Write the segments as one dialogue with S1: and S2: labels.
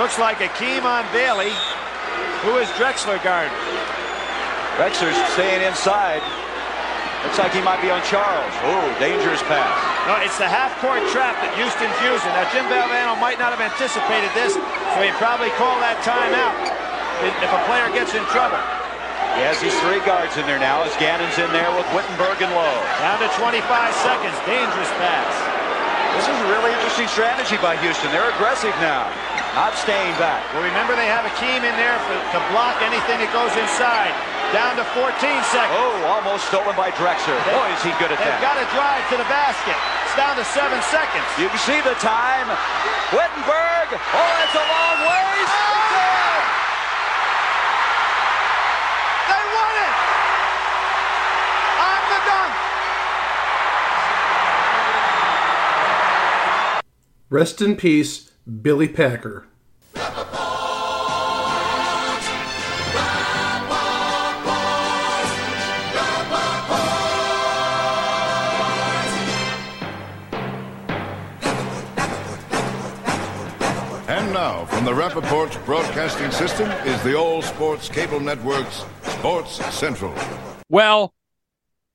S1: looks like Akeem on Bailey. Who is Drexler guard?
S2: Drexler's staying inside. Looks like he might be on Charles. Oh, dangerous pass.
S1: No, it's the half-court trap that Houston's using. Now, Jim Valvano might not have anticipated this, so he probably called that timeout if a player gets in trouble.
S2: He has these three guards in there now as Gannon's in there with Whittenburg and Lowe.
S1: Down to 25 seconds. Dangerous pass.
S2: This is a really interesting strategy by Houston. They're aggressive now, not staying back.
S1: Well, remember they have Akeem in there for, to block anything that goes inside. Down to 14 seconds.
S2: Oh, almost stolen by Drexler. They, Boy, is he good at
S1: they've
S2: that.
S1: They've got to drive to the basket. It's down to seven seconds.
S2: You can see the time. Whittenburg. Oh, it's a long ways. Oh!
S1: They won it. On the dunk.
S3: Rest in peace, Billy Packer.
S4: From the Rappaport Broadcasting System is the All Sports Cable Network's Sports Central.
S5: Well,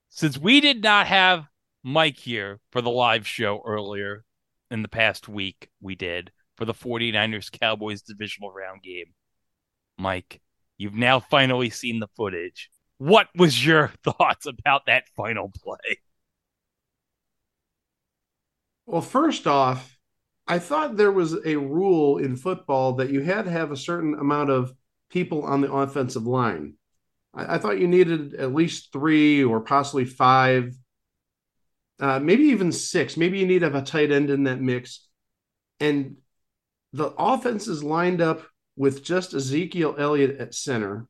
S5: since we did not have Mike here for the live show earlier in the past week, we did for the 49ers Cowboys divisional round game. Mike, you've now finally seen the footage. What was your thoughts about that final play?
S3: Well, first off, I thought there was a rule in football that you had to have a certain amount of people on the offensive line. I, I thought you needed at least three or possibly five, uh, maybe even six. Maybe you need to have a tight end in that mix. And the offense is lined up with just Ezekiel Elliott at center.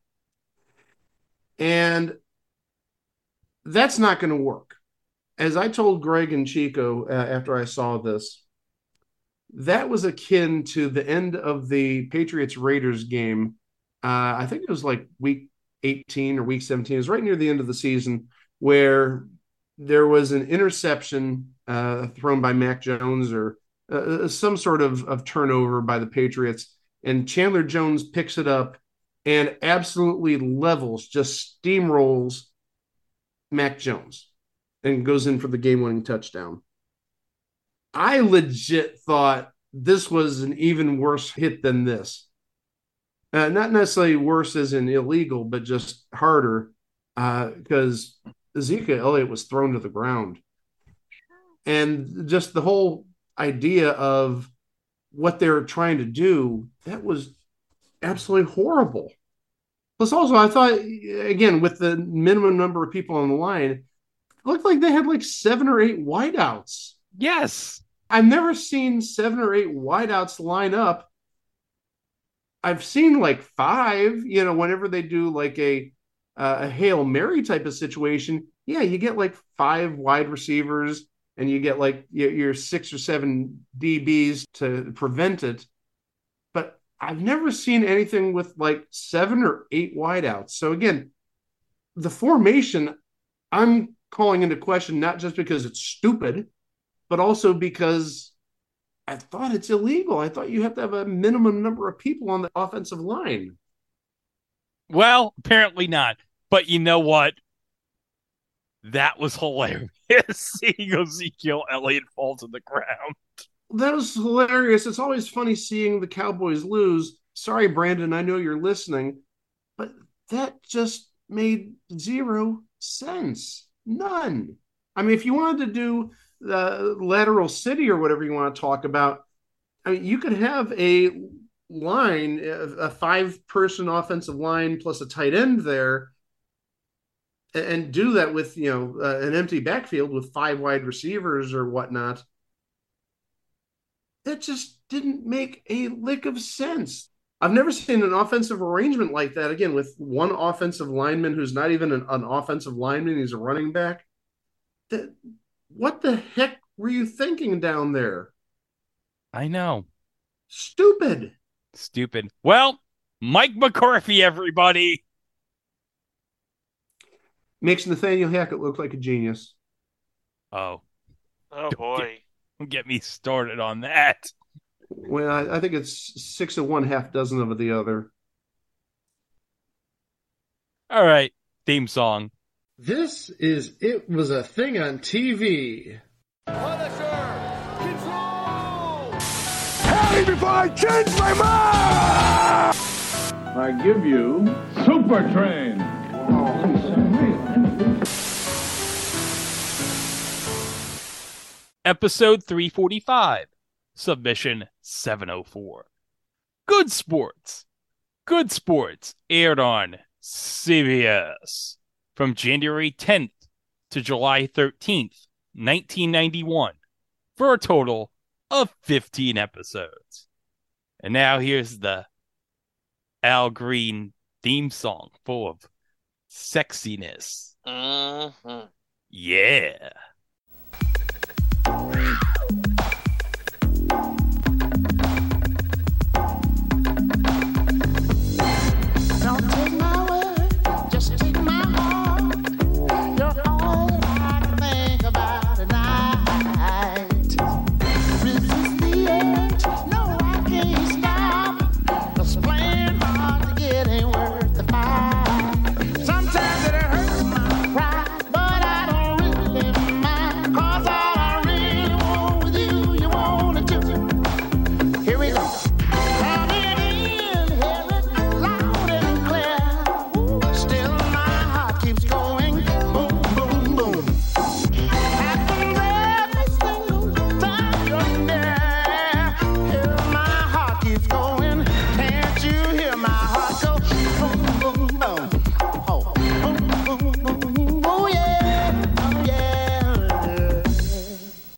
S3: And that's not going to work. As I told Greg and Chico uh, after I saw this, that was akin to the end of the Patriots Raiders game. Uh, I think it was like week 18 or week 17. It was right near the end of the season where there was an interception uh, thrown by Mac Jones or uh, some sort of, of turnover by the Patriots. And Chandler Jones picks it up and absolutely levels, just steamrolls Mac Jones and goes in for the game winning touchdown. I legit thought this was an even worse hit than this. Uh, not necessarily worse as in illegal, but just harder because uh, Ezekiel Elliott was thrown to the ground. And just the whole idea of what they're trying to do, that was absolutely horrible. Plus, also, I thought, again, with the minimum number of people on the line, it looked like they had like seven or eight wideouts.
S5: Yes.
S3: I've never seen seven or eight wideouts line up. I've seen like five, you know, whenever they do like a uh, a hail mary type of situation. Yeah, you get like five wide receivers, and you get like your, your six or seven DBs to prevent it. But I've never seen anything with like seven or eight wideouts. So again, the formation, I'm calling into question not just because it's stupid but also because I thought it's illegal. I thought you have to have a minimum number of people on the offensive line.
S5: Well, apparently not. But you know what? That was hilarious seeing Ezekiel Elliott fall to the ground.
S3: That was hilarious. It's always funny seeing the Cowboys lose. Sorry, Brandon, I know you're listening, but that just made zero sense. None. I mean, if you wanted to do the lateral city or whatever you want to talk about. I mean, you could have a line, a five person offensive line plus a tight end there, and do that with you know uh, an empty backfield with five wide receivers or whatnot. That just didn't make a lick of sense. I've never seen an offensive arrangement like that again with one offensive lineman who's not even an, an offensive lineman; he's a running back. That what the heck were you thinking down there?
S5: I know.
S3: Stupid.
S5: Stupid. Well, Mike McCarthy, everybody.
S3: Makes Nathaniel Hackett look like a genius.
S5: Oh.
S6: Oh boy.
S5: Get, get me started on that.
S3: Well, I, I think it's six of one, half dozen of the other.
S5: All right, theme song.
S3: This is It Was a Thing on TV. Punisher! Control!
S4: Happy before I change my mind!
S6: I give you Super Train.
S5: Episode 345, submission 704. Good Sports. Good Sports aired on CBS from January 10th to July 13th, 1991, for a total of 15 episodes. And now here's the Al Green theme song full of sexiness.
S7: Mhm.
S5: Yeah.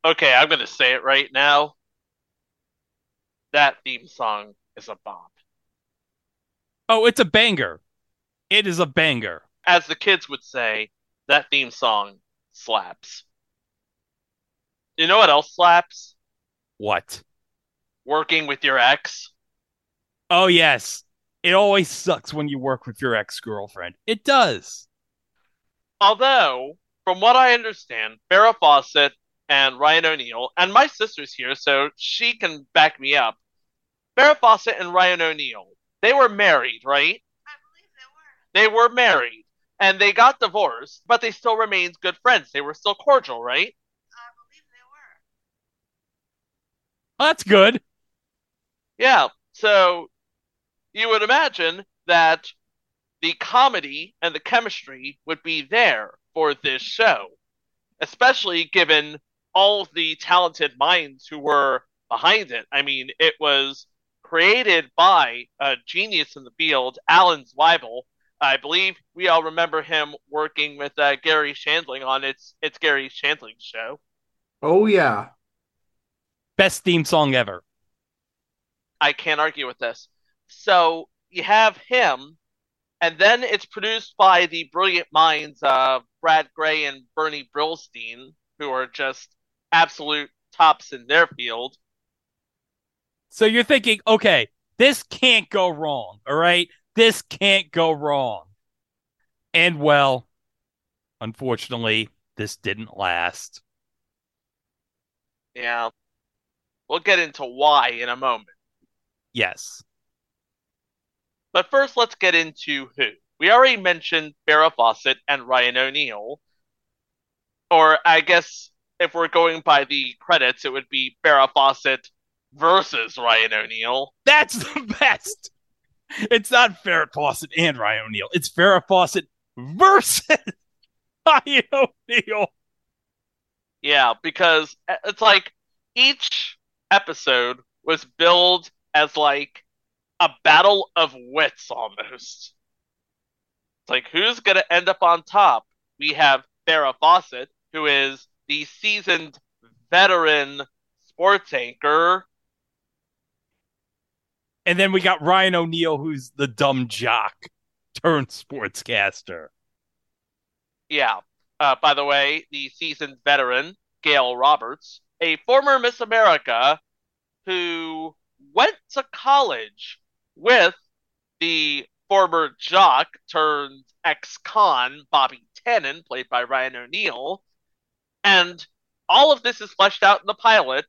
S7: Okay, I'm gonna say it right now. That theme song is a bomb.
S5: Oh, it's a banger. It is a banger.
S7: As the kids would say, that theme song slaps. You know what else slaps?
S5: What?
S7: Working with your ex.
S5: Oh, yes. It always sucks when you work with your ex girlfriend. It does.
S7: Although, from what I understand, Farrah Fawcett and Ryan O'Neal, and my sister's here, so she can back me up. Farrah Fawcett and Ryan O'Neal, they were married, right? I believe they were They were married, and they got divorced, but they still remained good friends. They were still cordial, right? I believe they were.
S5: Well, that's good.
S7: Yeah. So you would imagine that the comedy and the chemistry would be there for this show, especially given all of the talented minds who were behind it. I mean, it was created by a genius in the field, Alan Zweibel. I believe we all remember him working with uh, Garry Shandling on its it's Garry Shandling's show.
S3: Oh yeah.
S5: Best theme song ever.
S7: I can't argue with this. So you have him, and then it's produced by the brilliant minds of Brad Grey and Bernie Brillstein, who are just absolute tops in their field.
S5: So you're thinking, okay, this can't go wrong. All right. This can't go wrong. And well, unfortunately, this didn't last.
S7: Yeah. We'll get into why in a moment.
S5: Yes.
S7: But first, let's get into who. We already mentioned Farrah Fawcett and Ryan O'Neal. Or I guess if we're going by the credits, it would be Farrah Fawcett versus Ryan O'Neal.
S5: That's the best. It's not Farrah Fawcett and Ryan O'Neal. It's Farrah Fawcett versus Ryan O'Neal.
S7: Yeah, because it's like each episode was billed as like a battle of wits almost. It's like who's gonna end up on top? We have Farrah Fawcett, who is the seasoned veteran sports anchor.
S5: And then we got Ryan O'Neal, who's the dumb jock turned sportscaster.
S7: Yeah. Uh, by the way, the seasoned veteran, Gail Roberts, a former Miss America who went to college with the former jock turned ex-con Bobby Tannen, played by Ryan O'Neal. And all of this is fleshed out in the pilot.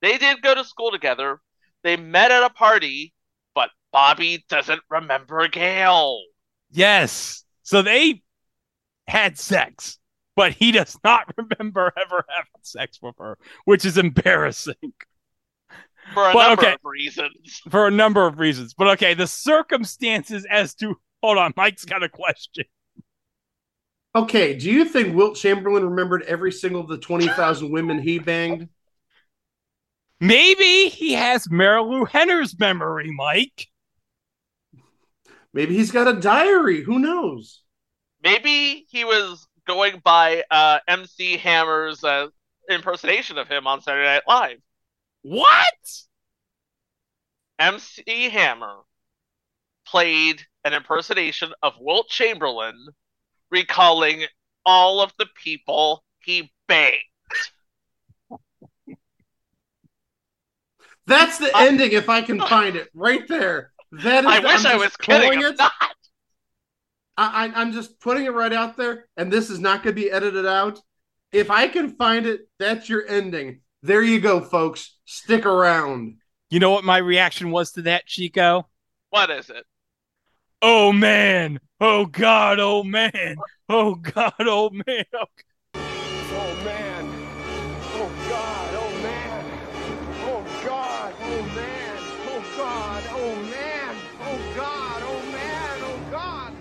S7: They did go to school together. They met at a party, but Bobby doesn't remember Gail.
S5: Yes. So they had sex, but he does not remember ever having sex with her, which is embarrassing
S7: For a
S5: Well,
S7: number
S5: okay.
S7: of reasons.
S5: for a number of reasons. But okay, the circumstances as to hold on, Mike's got a question.
S3: Okay, do you think Wilt Chamberlain remembered every single of the 20,000 women he banged?
S5: Maybe he has Marilu Henner's memory, Mike.
S3: Maybe he's got a diary. Who knows?
S7: Maybe he was going by uh, MC Hammer's uh, impersonation of him on Saturday Night Live.
S5: What?
S7: MC Hammer played an impersonation of Wilt Chamberlain, recalling all of the people he banged.
S3: That's the
S7: I-
S3: ending if I can uh, find it right there. That is
S7: I wish
S3: I'm
S7: I was kidding.
S3: calling
S7: I'm
S3: it.
S7: not.
S3: I, I, I'm just putting it right out there, and this is not going to be edited out. If I can find it, that's your ending. There you go, folks. Stick around.
S5: You know what my reaction was to that, Chico?
S7: What is it?
S5: Oh man. Oh god, oh man. Oh god, oh man. Oh,
S8: Oh man. Oh God. Oh man. Oh God. Oh man. Oh God. Oh man. Oh God. Oh man. Oh God.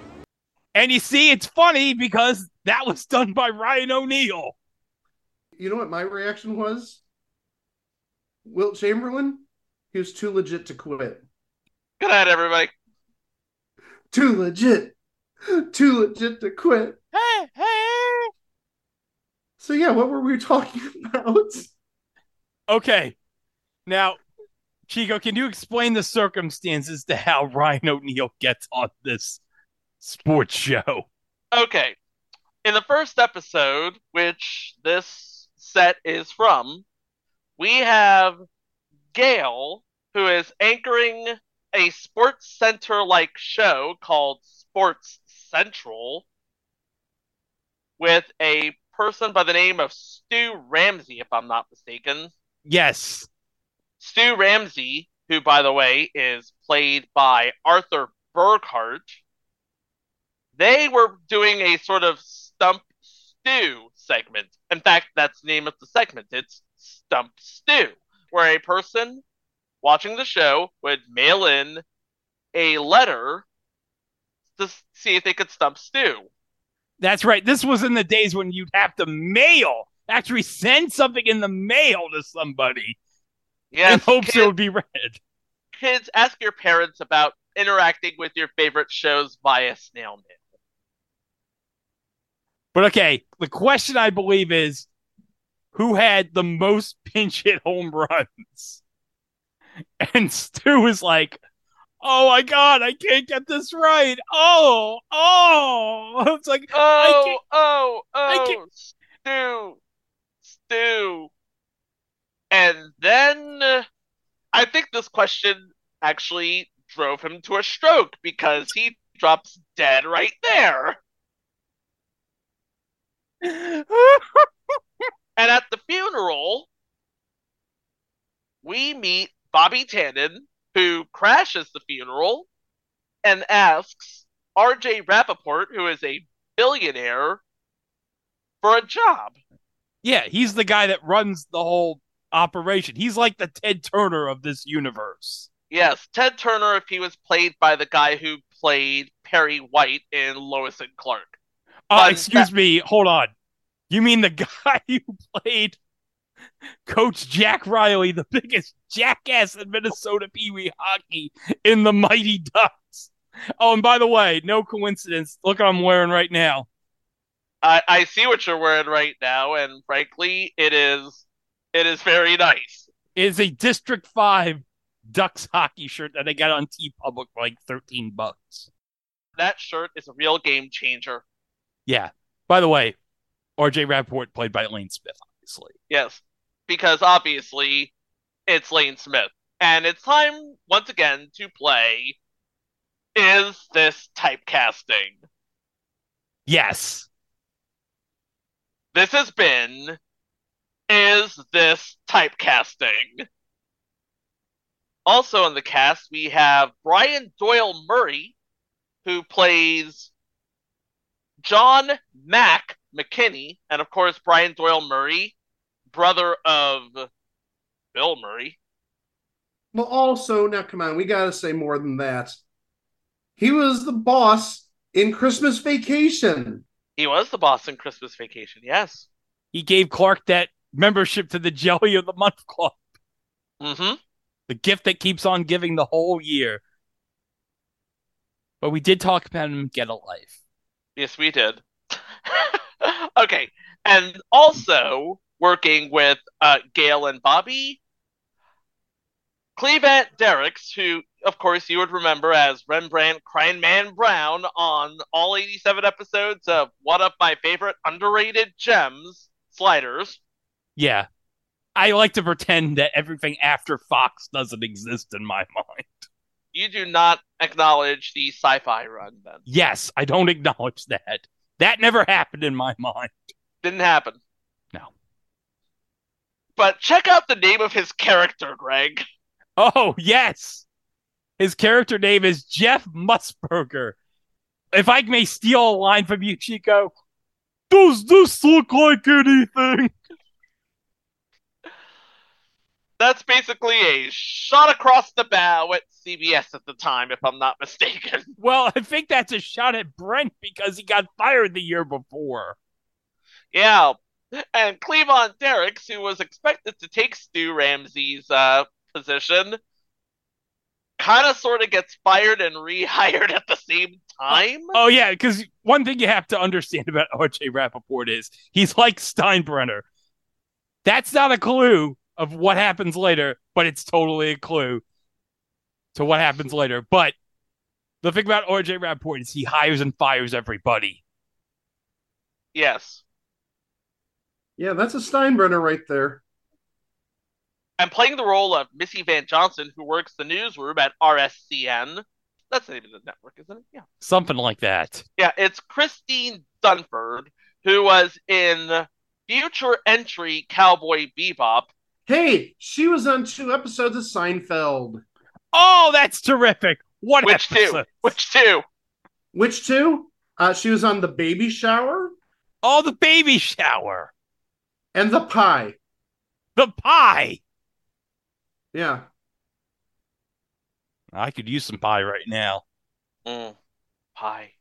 S5: And you see, it's funny because that was done by Ryan O'Neal.
S3: You know what my reaction was? Wilt Chamberlain, he was too legit to quit.
S7: Good night, everybody.
S3: Too legit. Too legit to quit.
S5: Hey, hey.
S3: So yeah, what were we talking about?
S5: Okay. Now, Chico, can you explain the circumstances to how Ryan O'Neal gets on this sports show?
S7: Okay. In the first episode, which this set is from, we have Gail, who is anchoring a sports center like show called Sports Central with a person by the name of Stu Ramsey, if I'm not mistaken.
S5: Yes.
S7: Stu Ramsey, who, by the way, is played by Arthur Burghardt, they were doing a sort of Stump Stew segment. In fact, that's the name of the segment. It's Stump Stew, where a person watching the show would mail in a letter to see if they could stump Stu.
S5: That's right. This was in the days when you'd have to mail, actually send something in the mail to somebody in hopes
S7: kid-
S5: it would be read.
S7: kids, ask your parents about interacting with your favorite shows via snail mail.
S5: But okay, the question I believe is who had the most pinch hit home runs? And Stu is like, oh my God, I can't get this right. Oh, oh. It's like,
S7: Oh, oh, oh, Stu, Stu. And then uh, I think this question actually drove him to a stroke because he drops dead right there. And at the funeral, we meet Bobby Tannen, who crashes the funeral and asks RJ Rappaport, who is a billionaire, for a job.
S5: yeah, he's the guy that runs the whole operation. He's like the Ted Turner of this universe.
S7: Yes, Ted Turner, if he was played by the guy who played Perry White in Lois and Clark.
S5: Uh,
S7: Fun
S5: excuse me, hold on. You mean the guy who played Coach Jack Riley, the biggest jackass in Minnesota Pee Wee hockey in the Mighty Ducks? Oh, and by the way, no coincidence. Look what I'm wearing right now.
S7: I, I see what you're wearing right now, and frankly, it is it is very nice.
S5: It is a District 5 Ducks hockey shirt that I got on TeePublic for like 13 bucks.
S7: That shirt is a real game changer.
S5: Yeah. By the way, RJ Rapport played by Lane Smith, obviously.
S7: Yes, because obviously it's Lane Smith. And it's time, once again, to play Is This Typecasting?
S5: Yes.
S7: This has been is this typecasting? Also in the cast, we have Brian Doyle Murray, who plays John Mack McKinney, and of course, Brian Doyle Murray, brother of Bill Murray.
S3: Well, also, now come on, we got to say more than that. He was the boss in Christmas Vacation.
S7: He was the boss in Christmas Vacation, yes.
S5: He gave Clark that membership to the Jelly of the Month Club,
S7: Mm-hmm.
S5: the gift that keeps on giving the whole year. But we did talk about him get a life.
S7: Yes, we did. okay, and also working with uh, Gail and Bobby, Cleavon Derricks, who, of course, you would remember as Rembrandt Crying Man Brown on all 87 episodes of one of my favorite underrated gems, Sliders.
S5: Yeah. I like to pretend that everything after Fox doesn't exist in my mind.
S7: You do not acknowledge the sci-fi run, then.
S5: Yes, I don't acknowledge that. That never happened in my mind.
S7: Didn't happen. But check out the name of his character, Greg.
S5: Oh, yes. His character name is Jeff Musburger. If I may steal a line from you, Chico, does this look like anything?
S7: That's basically a shot across the bow at CBS at the time, if I'm not mistaken.
S5: Well, I think that's a shot at Brent because he got fired the year before.
S7: Yeah. And Cleavon Derricks, who was expected to take Stu Ramsey's uh, position, kind of sort of gets fired and rehired at the same time.
S5: Oh, yeah, because one thing you have to understand about RJ Rappaport is he's like Steinbrenner. That's not a clue of what happens later, but it's totally a clue to what happens later. But the thing about RJ Rappaport is he hires and fires everybody.
S7: Yes.
S3: Yeah, that's a Steinbrenner right there.
S7: And playing the role of Missy Van Johnson, who works the newsroom at RSCN. That's the name of the network, isn't it? Yeah.
S5: Something like that.
S7: Yeah, it's Christine Dunford, who was in future entry Cowboy Bebop.
S3: Hey, she was on two episodes of Seinfeld.
S5: Oh, that's terrific. What
S7: Which two? Which two?
S3: Which two? Uh, she was on the baby shower
S5: Oh, the baby shower.
S3: And the pie.
S5: The pie.
S3: Yeah.
S5: I could use some pie right now.
S7: Mm, pie.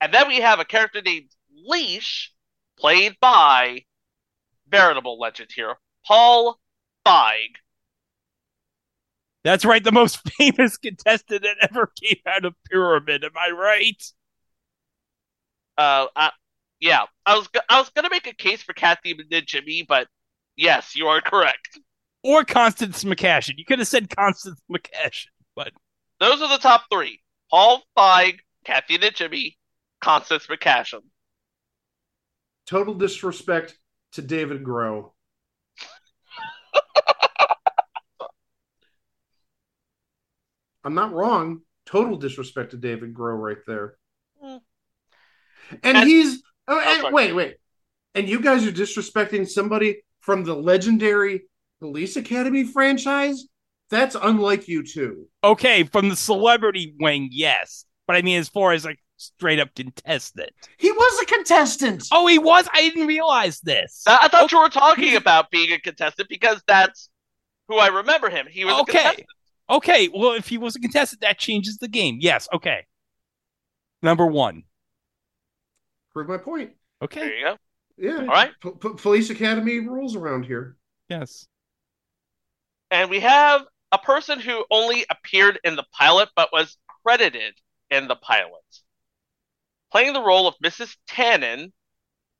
S7: And then we have a character named Leash, played by veritable legend here, Paul Feig.
S5: That's right, the most famous contestant that ever came out of Pyramid. Am I right?
S7: Uh, I, yeah, I was I was gonna make a case for Kathy and Jimmy, but yes, you are correct.
S5: Or Constance McCashin. You could have said Constance McCashin, but
S7: Those are the top three: Paul Feig, Kathy and Jimmy, Constance McCashin.
S3: Total disrespect to David Groh. I'm not wrong. Total disrespect to David Groh right there.
S7: Mm.
S3: And,
S7: And-
S3: he's oh, and- wait, wait. And you guys are disrespecting somebody from the legendary Police Academy franchise? That's unlike you two.
S5: okay, from the celebrity wing, yes. But I mean, as far as like straight up contestant.
S3: He was a contestant.
S5: Oh, he was? I didn't realize this.
S7: I, I thought you were talking about being a contestant because that's who I remember him. He was a
S5: Okay.
S7: contestant.
S5: Okay, well, if he was a contestant, that changes the game. Yes, okay. Number one.
S3: Prove my point.
S5: Okay.
S7: There you go.
S3: Yeah.
S7: All right.
S3: P- P- Police Academy rules around here.
S5: yes.
S7: And we have a person who only appeared in the pilot but was credited in the pilot. Playing the role of Mrs. Tannen,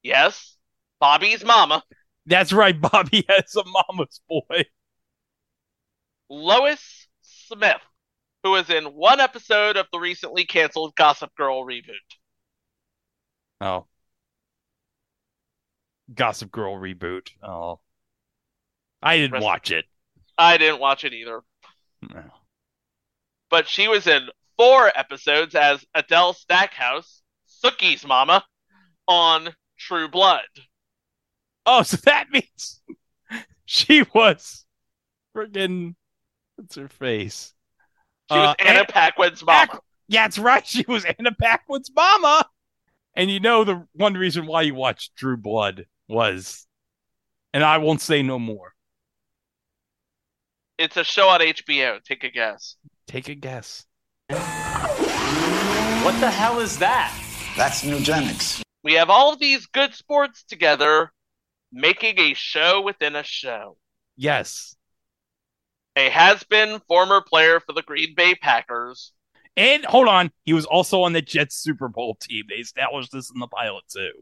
S7: yes, Bobby's mama,
S5: That's right, Bobby has a mama's boy.
S7: Lois Smith, who was in one episode of the recently canceled Gossip Girl reboot.
S5: Oh. Gossip Girl reboot. Oh. I didn't
S7: Rest-
S5: watch it.
S7: I didn't watch it either,
S5: No.
S7: but she was in four episodes as Adele Stackhouse, Sookie's mama, on True Blood.
S5: Oh, so that means she was friggin' what's her face?
S7: She was
S5: Uh,
S7: Anna
S5: An-
S7: Paquin's mom.
S5: Pac- yeah, that's right. She was Anna Paquin's mama. And you know the one reason why you watched Drew Blood was, and I won't say no more.
S7: It's a show on HBO. Take a guess.
S5: Take a guess.
S9: What the hell is that?
S10: That's Nugenics.
S7: We have all of these good sports together, making a show within a show.
S5: Yes.
S7: A has-been former player for the Green Bay Packers.
S5: And hold on, he was also on the Jets Super Bowl team. They established this in the pilot too.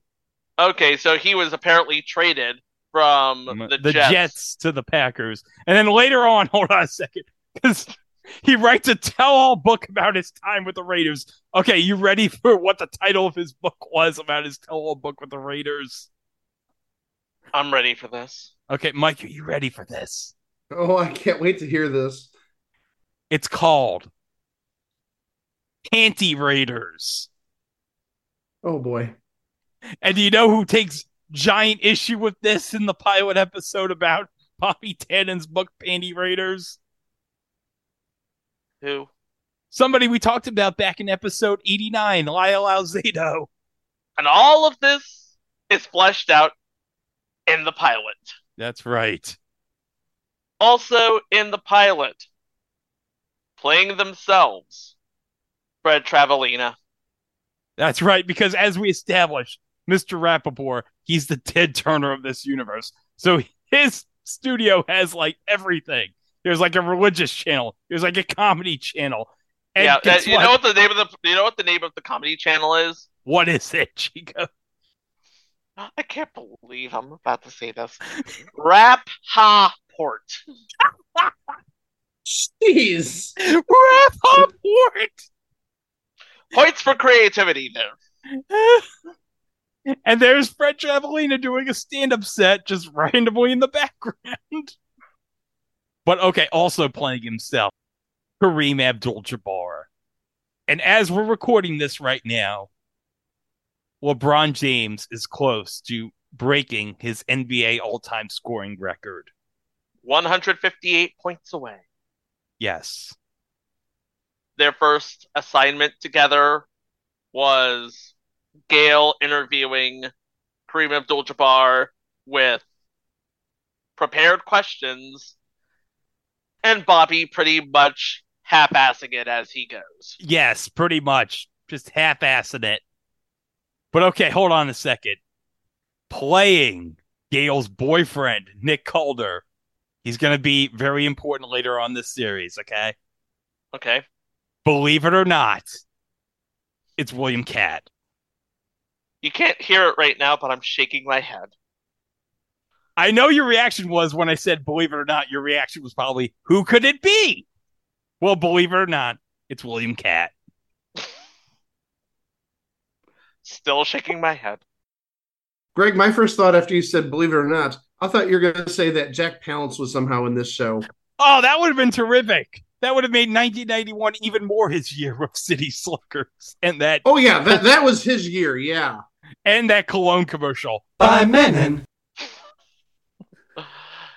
S7: Okay, so he was apparently traded from the,
S5: the
S7: Jets.
S5: Jets. to the Packers. And then later on, hold on a second, because he writes a tell-all book about his time with the Raiders. Okay, you ready for what the title of his book was about his tell-all book with the Raiders?
S7: I'm ready for this.
S5: Okay, Mike, are you ready for this?
S3: Oh, I can't wait to hear this.
S5: It's called Panty Raiders.
S3: Oh boy.
S5: And do you know who takes giant issue with this in the pilot episode about Bobby Tannen's book Panty Raiders?
S7: Who?
S5: Somebody we talked about back in episode 89, Lyle Alzado.
S7: And all of this is fleshed out in the pilot.
S5: That's right.
S7: Also in the pilot, playing themselves, Fred Travalena.
S5: That's right, because as we established, Mr. Rappaport, he's the Ted Turner of this universe. So his studio has like everything. There's like a religious channel. There's like a comedy channel. And
S7: yeah,
S5: guess
S7: you
S5: what?
S7: know what the name of the you know what the name of the comedy channel is?
S5: What is it, Chico?
S7: I can't believe I'm about to say this. Rap Ha Port.
S3: Jeez.
S5: Rappaport!
S7: Points for creativity there.
S5: and there's Fred Travalena doing a stand-up set just randomly in the background. But okay, also playing himself, Kareem Abdul-Jabbar. And as we're recording this right now, LeBron James is close to breaking his NBA all-time scoring record.
S7: 158 points away.
S5: Yes.
S7: Their first assignment together was Gail interviewing Kareem Abdul-Jabbar with prepared questions and Bobby pretty much half-assing it as he goes.
S5: Yes, pretty much. Just half-assing it. But okay, hold on a second. Playing Gail's boyfriend, Nick Calder. He's going to be very important later on this series, okay?
S7: Okay.
S5: Believe it or not, it's William Katt.
S7: You can't hear it right now, but I'm shaking my head.
S5: I know your reaction was when I said believe it or not, your reaction was probably, who could it be? Well, believe it or not, it's William Katt.
S7: Still shaking my head.
S3: Greg, my first thought after you said believe it or not, I thought you were going to say that Jack Palance was somehow in this show.
S5: Oh, that would have been terrific. That would have made 1991 even more his year of City Slickers and that
S3: Oh yeah, that that was his year. Yeah.
S5: and that cologne commercial.
S3: By Mennen.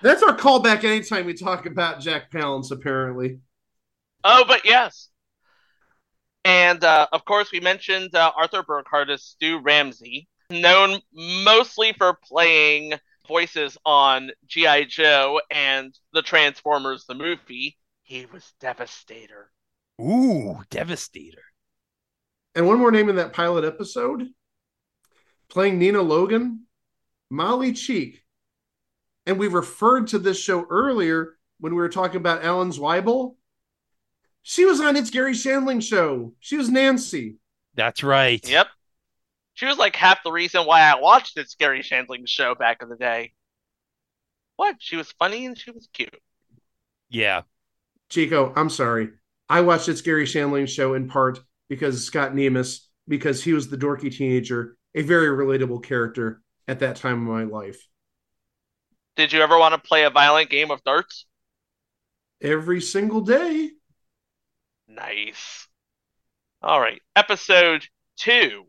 S3: That's our callback anytime we talk about Jack Palance, apparently.
S7: Oh, but yes. And uh, of course, we mentioned uh, Arthur Burghardt as Stu Ramsey, known mostly for playing voices on G.I. Joe and the Transformers, the movie. He was Devastator.
S5: Ooh, Devastator.
S3: And one more name in that pilot episode playing Nina Logan, Molly Cheek. And we referred to this show earlier when we were talking about Alan Zweibel. She was on It's Garry Shandling show. She was Nancy.
S5: That's right.
S7: Yep. She was like half the reason why I watched this Garry Shandling show back in the day. What? She was funny and she was cute.
S5: Yeah.
S3: Chico, I'm sorry. I watched It's Garry Shandling show in part because Scott Nemes, because he was the dorky teenager, a very relatable character at that time of my life.
S7: Did you ever want to play a violent game of darts?
S3: Every single day.
S7: Nice. All right. Episode two.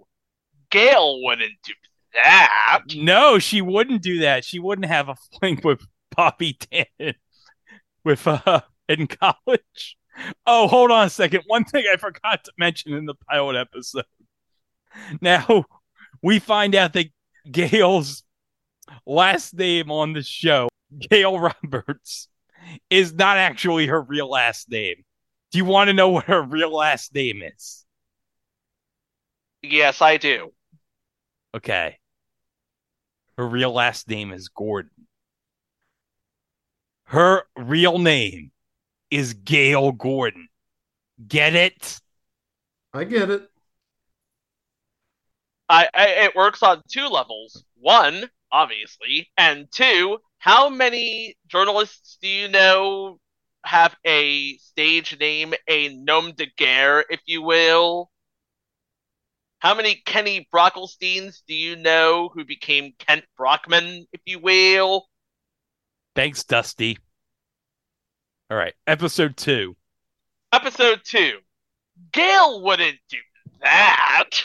S7: Gail wouldn't do that.
S5: No, she wouldn't do that. She wouldn't have a fling with Bobby Tannen with uh in college. Oh, hold on a second. One thing I forgot to mention in the pilot episode. Now we find out that Gail's last name on the show, Gail Roberts, is not actually her real last name. Do you want to know what her real last name is?
S7: Yes, I do.
S5: Okay. Her real last name is Gordon. Her real name is Gail Gordon. Get it?
S3: I get it.
S7: I, I it works on two levels. One, obviously, and two, how many journalists do you know have a stage name, a nom de guerre, if you will? How many Kenny Brockelsteins do you know who became Kent Brockman, if you will?
S5: Thanks, Dusty. All right, episode two.
S7: Episode two. Gail wouldn't do that.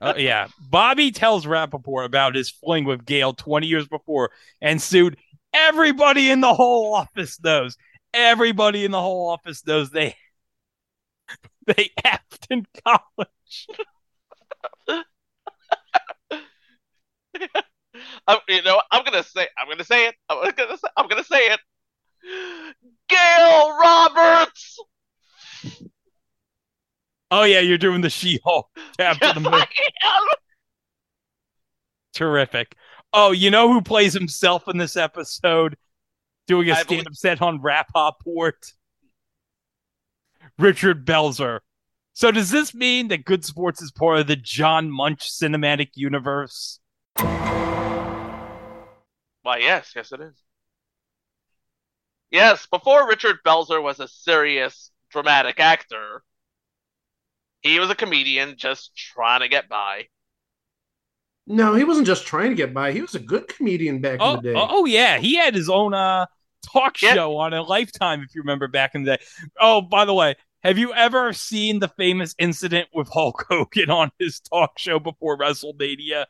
S5: Uh, yeah, Bobby tells Rappaport about his fling with Gail 20 years before and sued everybody in the whole office knows. Everybody in the whole office knows they they effed in college.
S7: I'm, you know, I'm gonna say, I'm gonna say it. I'm gonna, say, I'm gonna say it. Gail Roberts.
S5: Oh yeah, you're doing the She-Hulk tap to the moon.
S7: I am.
S5: Terrific. Oh, you know who plays himself in this episode? Doing a
S7: believe-
S5: stand-up set on Rappaport? Richard Belzer. So does this mean that Good Sports is part of the John Munch cinematic universe?
S7: Why, yes, yes, it is. Yes, before Richard Belzer was a serious dramatic actor, he was a comedian just trying to get by.
S3: No, he wasn't just trying to get by. He was a good comedian back
S5: Oh,
S3: in the day.
S5: oh yeah, he had his own uh talk
S7: Yeah.
S5: show on a Lifetime, if you remember back in the day. Oh, by the way, have you ever seen the famous incident with Hulk Hogan on his talk show before WrestleMania?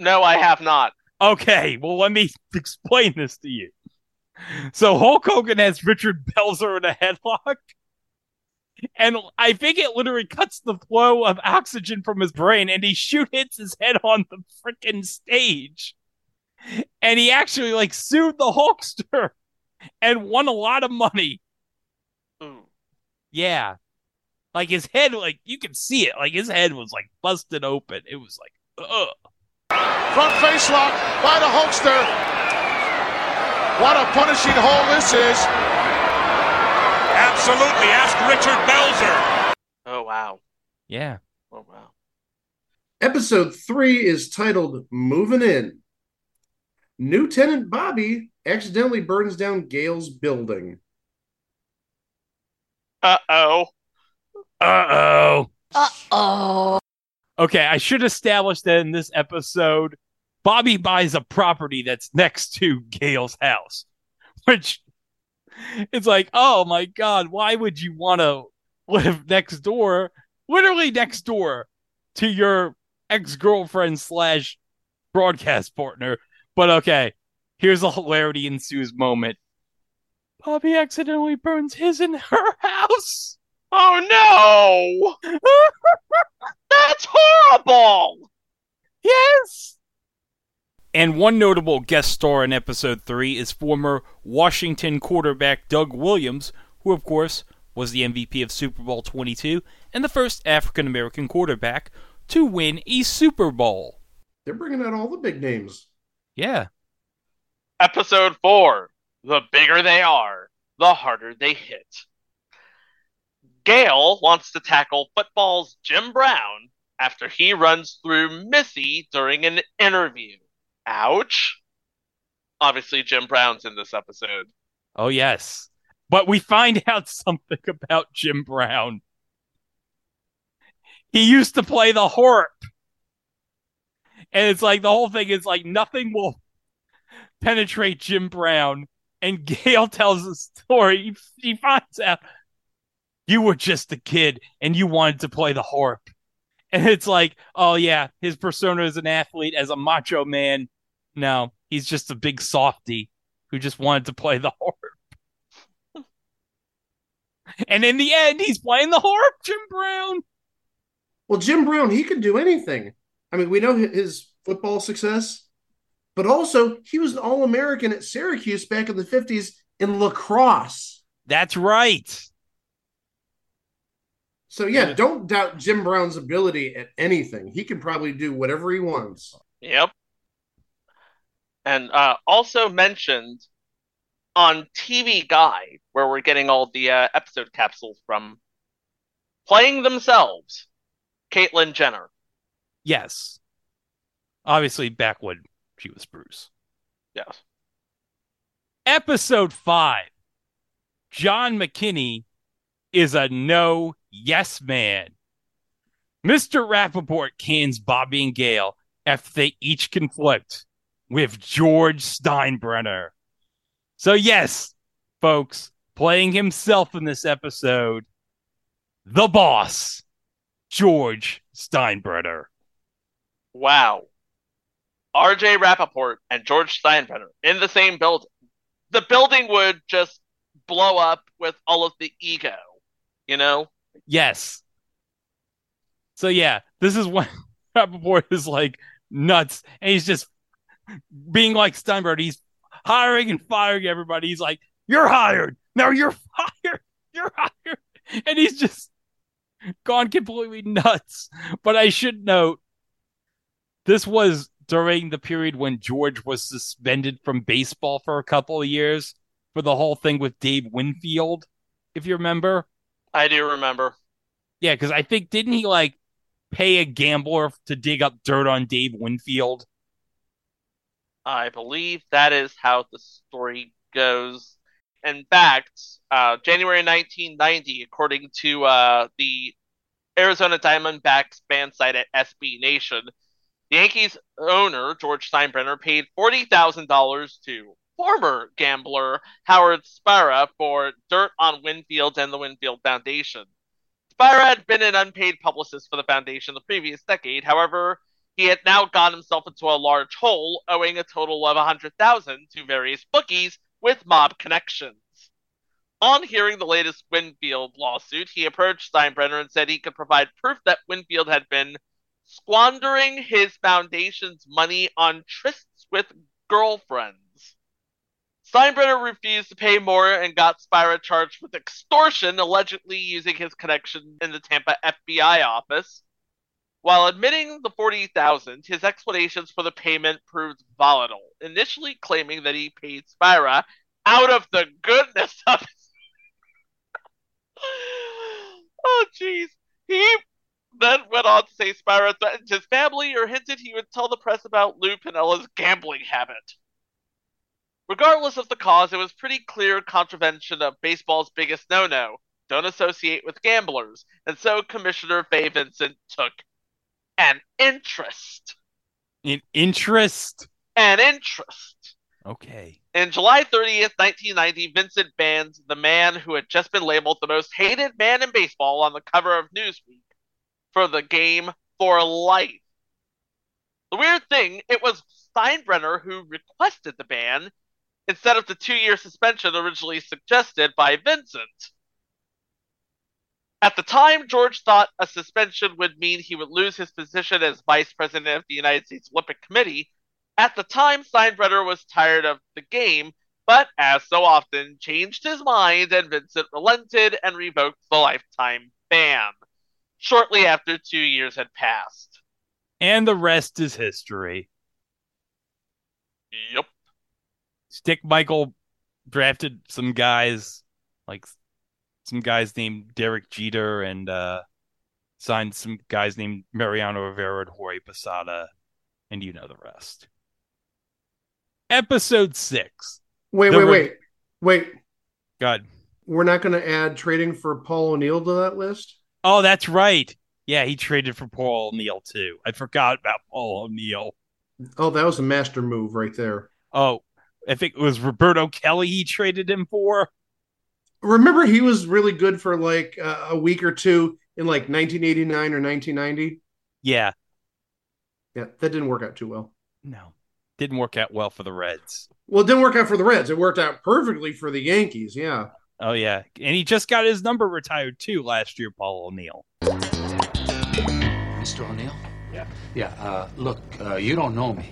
S7: No, I have not.
S5: Okay, well, let me explain this to you. So Hulk Hogan has Richard Belzer in a headlock, and I think it literally cuts the flow of oxygen from his brain, and he shoot hits his head on the freaking stage. And he actually like sued the Hulkster and won a lot of money.
S7: Ooh.
S5: Yeah. Like his head, like you can see it. Like his head was like busted open. It was like, ugh.
S8: Front face lock by the Hulkster. What a punishing hole this is.
S9: Absolutely. Ask Richard Belzer.
S7: Oh, wow.
S5: Yeah.
S7: Oh, wow.
S3: Episode three is titled Moving In. New tenant Bobby accidentally burns down Gail's building.
S7: Uh oh.
S5: Uh oh.
S11: Uh oh.
S5: Okay, I should establish that in this episode, Bobby buys a property that's next to Gail's house, which it's like, oh my god, why would you want to live next door, literally next door to your ex girlfriend slash broadcast partner? But okay, here's a hilarity ensues moment. Bobby accidentally burns his in her house.
S7: Oh, no. That's horrible.
S5: Yes. And one notable guest star in episode 3 is former Washington quarterback Doug Williams, who, of course, was the MVP of Super Bowl 22 and the first African American quarterback to win a Super Bowl.
S3: They're bringing out all the big names.
S5: Yeah.
S7: Episode four. The bigger they are, the harder they hit. Gail wants to tackle football's Jim Brown after he runs through Missy during an interview. Ouch. Obviously, Jim Brown's in this episode.
S5: Oh, yes. But we find out something about Jim Brown. He used to play the harp. And it's like the whole thing is like nothing will penetrate Jim Brown. And Gail tells the story. He finds out you were just a kid and you wanted to play the harp. And it's like, oh yeah, his persona as an athlete, as a macho man. No, he's just a big softy who just wanted to play the harp. and in the end, he's playing the harp, Jim Brown.
S3: Well, Jim Brown, he could do anything. I mean, we know his football success, but also he was an All American at Syracuse back in the 50s in lacrosse.
S5: That's right.
S3: So, yeah, don't doubt Jim Brown's ability at anything. He can probably do whatever he wants.
S7: Yep. And uh, also mentioned on TV Guide, where we're getting all the uh, episode capsules from, playing themselves, Caitlyn Jenner.
S5: Yes. Obviously, back when she was Bruce.
S7: Yes.
S5: Episode five John McKinney is a no yes man. Mr. Rappaport cans Bobby and Gail after they each conflict with George Steinbrenner. So, yes, folks, playing himself in this episode, the boss, George Steinbrenner.
S7: Wow. RJ Rappaport and George Steinbrenner in the same building. The building would just blow up with all of the ego, you know?
S5: Yes. So, yeah, this is when Rappaport is like nuts and he's just being like Steinberg. He's hiring and firing everybody. He's like, You're hired. Now you're fired. You're hired. And he's just gone completely nuts. But I should note this was during the period when George was suspended from baseball for a couple of years for the whole thing with Dave Winfield, if you remember.
S7: I do remember.
S5: Yeah, because I think didn't he like pay a gambler to dig up dirt on Dave Winfield?
S7: I believe that is how the story goes. In fact, uh, January 1990, according to uh, the Arizona Diamondbacks fan site at SB Nation, the Yankees owner, George Steinbrenner, paid $40,000 to former gambler Howard Spira for dirt on Winfield and the Winfield Foundation. Spira had been an unpaid publicist for the foundation the previous decade. However, he had now got himself into a large hole, owing a total of 100,000 to various bookies with mob connections. On hearing the latest Winfield lawsuit, he approached Steinbrenner and said he could provide proof that Winfield had been squandering his foundation's money on trysts with girlfriends. Steinbrenner refused to pay more and got Spira charged with extortion, allegedly using his connection in the Tampa FBI office. While admitting the 40,000, his explanations for the payment proved volatile, initially claiming that he paid Spira out of the goodness of his Oh jeez. He then went on to say Spira threatened his family or hinted he would tell the press about Lou Piniella's gambling habit. Regardless of the cause, it was pretty clear contravention of baseball's biggest no-no. Don't associate with gamblers. And so Commissioner Fay Vincent took an interest.
S5: An interest?
S7: An interest.
S5: Okay.
S7: In July 30th, 1990, Vincent banned the man who had just been labeled the most hated man in baseball on the cover of Newsweek for the game for life. The weird thing, it was Steinbrenner who requested the ban instead of the two year suspension originally suggested by Vincent. At the time, George thought a suspension would mean he would lose his position as vice president of the United States Olympic Committee. At the time, Steinbrenner was tired of the game, but as so often, changed his mind and Vincent relented and revoked the lifetime ban shortly after two years had passed.
S5: And the rest is history.
S7: Yep.
S5: Stick Michael drafted some guys, like some guys named Derek Jeter, and uh, signed some guys named Mariano Rivera and Jorge Posada, and you know the rest. Episode six.
S3: Wait,
S5: The
S3: wait,
S5: re-
S3: wait, wait.
S5: God.
S3: We're not going to add trading for Paul O'Neill to that list.
S5: Oh, that's right. Yeah, he traded for Paul O'Neill too. I forgot about Paul O'Neill.
S3: Oh, that was a master move right there.
S5: Oh, I think it was Roberto Kelly he traded him for.
S3: Remember, he was really good for like uh, a week or two in like 1989 or 1990.
S5: Yeah,
S3: Yeah, that didn't work out too well.
S5: no, didn't work out well for the Reds.
S3: Well, it didn't work out for the Reds. It worked out perfectly for the Yankees. Yeah.
S5: Oh yeah, and he just got his number retired too last year, Paul O'Neill.
S12: Mr. O'Neill?
S13: Yeah.
S12: Yeah, uh, look, uh, you don't know me.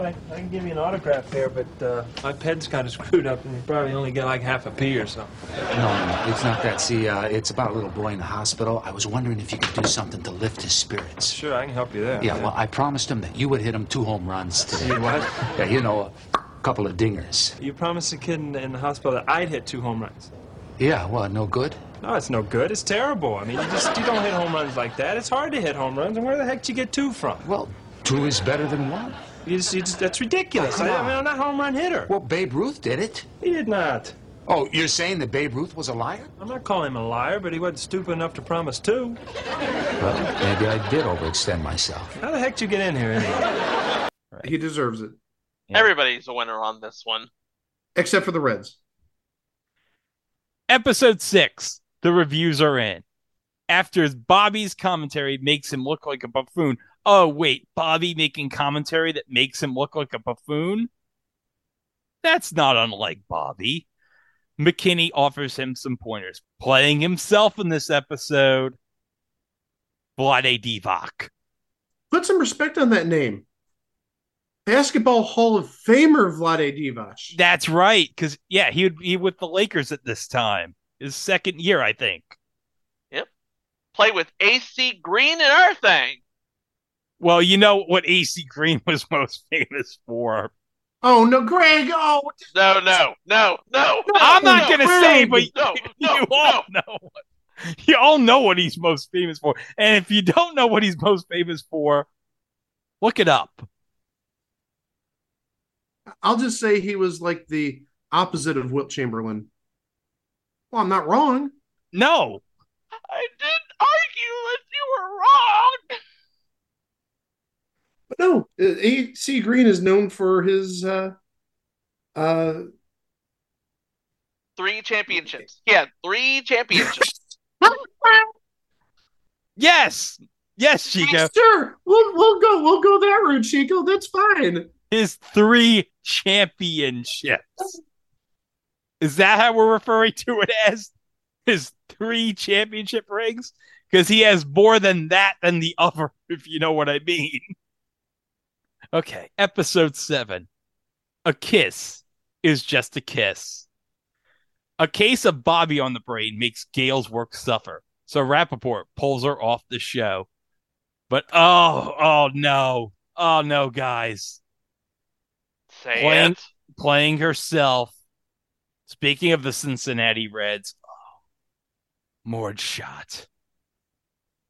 S13: Well, I, I can give you an autograph there, but uh, my pen's kind of screwed up, and you probably only get like half a P or something.
S12: No, no, no, it's not that. See, uh, it's about a little boy in the hospital. I was wondering if you could do something to lift his spirits.
S13: Sure, I can help you there.
S12: Yeah, well, I promised him that you would hit him two home runs today.
S13: You what?
S12: Yeah, you know, a couple of dingers.
S13: You promised the kid in, in the hospital that I'd hit two home runs.
S12: Yeah, well, no good?
S13: No, it's no good. It's terrible. I mean, you just you don't hit home runs like that. It's hard to hit home runs, and where the heck did you get two from?
S12: Well, two is better than one.
S13: You just, you just, that's ridiculous.
S12: Oh,
S13: I, I mean, I'm not a home run hitter.
S12: Well, Babe Ruth did it.
S13: He did not.
S12: Oh, you're saying that Babe Ruth was a liar?
S13: I'm not calling him a liar, but he wasn't stupid enough to promise two.
S12: Well, maybe I did overextend myself.
S13: How the heck did you get in here anyway?
S3: He deserves it,
S7: Everybody's a winner on this one.
S3: except for the Reds.
S5: Episode six, the reviews are in. After Bobby's commentary makes him look like a buffoon. Oh, wait, Bobby making commentary that makes him look like a buffoon? That's not unlike Bobby. McKinney offers him some pointers. Playing himself in this episode, Vlade Divac.
S3: Put some respect on that name. Basketball Hall of Famer Vlade Divac.
S5: That's right, because yeah, he would be with the Lakers at this time. His second year, I think.
S7: Yep. Play with AC Green and our thing.
S5: Well, you know what AC Green was most famous for.
S3: Oh no, Greg! Oh,
S7: No, no, no, no.
S5: I'm not
S7: no,
S5: gonna
S7: no,
S5: say, but
S7: no, no,
S5: you all know. What, you all know what he's most famous for, and if you don't know what he's most famous for, look it up.
S3: I'll just say he was like the opposite of Wilt Chamberlain. Well, I'm not wrong.
S5: No,
S7: I
S3: no, uh, AC Green is known for his uh uh
S7: Three championships. He had three championships.
S5: yes, yes, Chico,
S3: Sure, we'll we'll go we'll go that route, Chico. That's fine.
S5: his three championships. Is that how we're referring to it as? His three championship rings? Because he has more than that than the other, if you know what I mean. Okay, episode seven. A kiss is just a kiss. A case of Bobby on the brain makes Gail's work suffer. So Rappaport pulls her off the show. But oh, oh no. Oh no, guys.
S7: Say
S5: Playing,
S7: it.
S5: playing herself. Speaking of the Cincinnati Reds, oh, Marge Schott.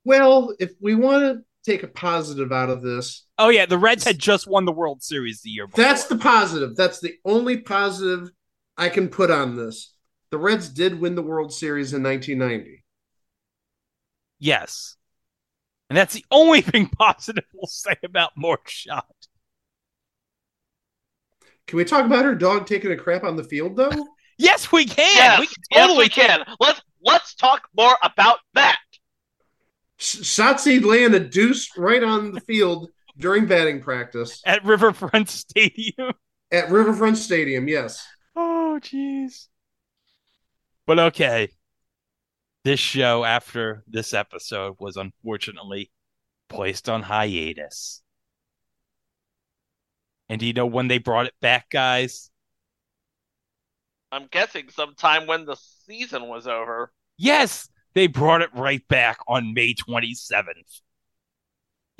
S3: Well, if we want to take a positive out of this,
S5: Oh yeah, the Reds had just won the World Series the year before.
S3: that's the positive. That's the only positive I can put on this. The Reds did win the World Series in 1990.
S5: yes. And that's the only thing positive we'll say about Marge Schott.
S3: Can we talk about her dog taking a crap on the field though?
S5: Yes, we can.
S7: Yes,
S5: we can
S7: yes,
S5: totally
S7: we can. Let's let's talk more about that.
S3: Sh- Shotzi laying a deuce right on the field during batting practice
S5: at Riverfront Stadium.
S3: at Riverfront Stadium. Yes.
S5: Oh, jeez. But okay. This show, after this episode, was unfortunately placed on hiatus. And do you know when they brought it back, guys?
S7: I'm guessing sometime when the season was over.
S5: Yes, they brought it right back on May 27th.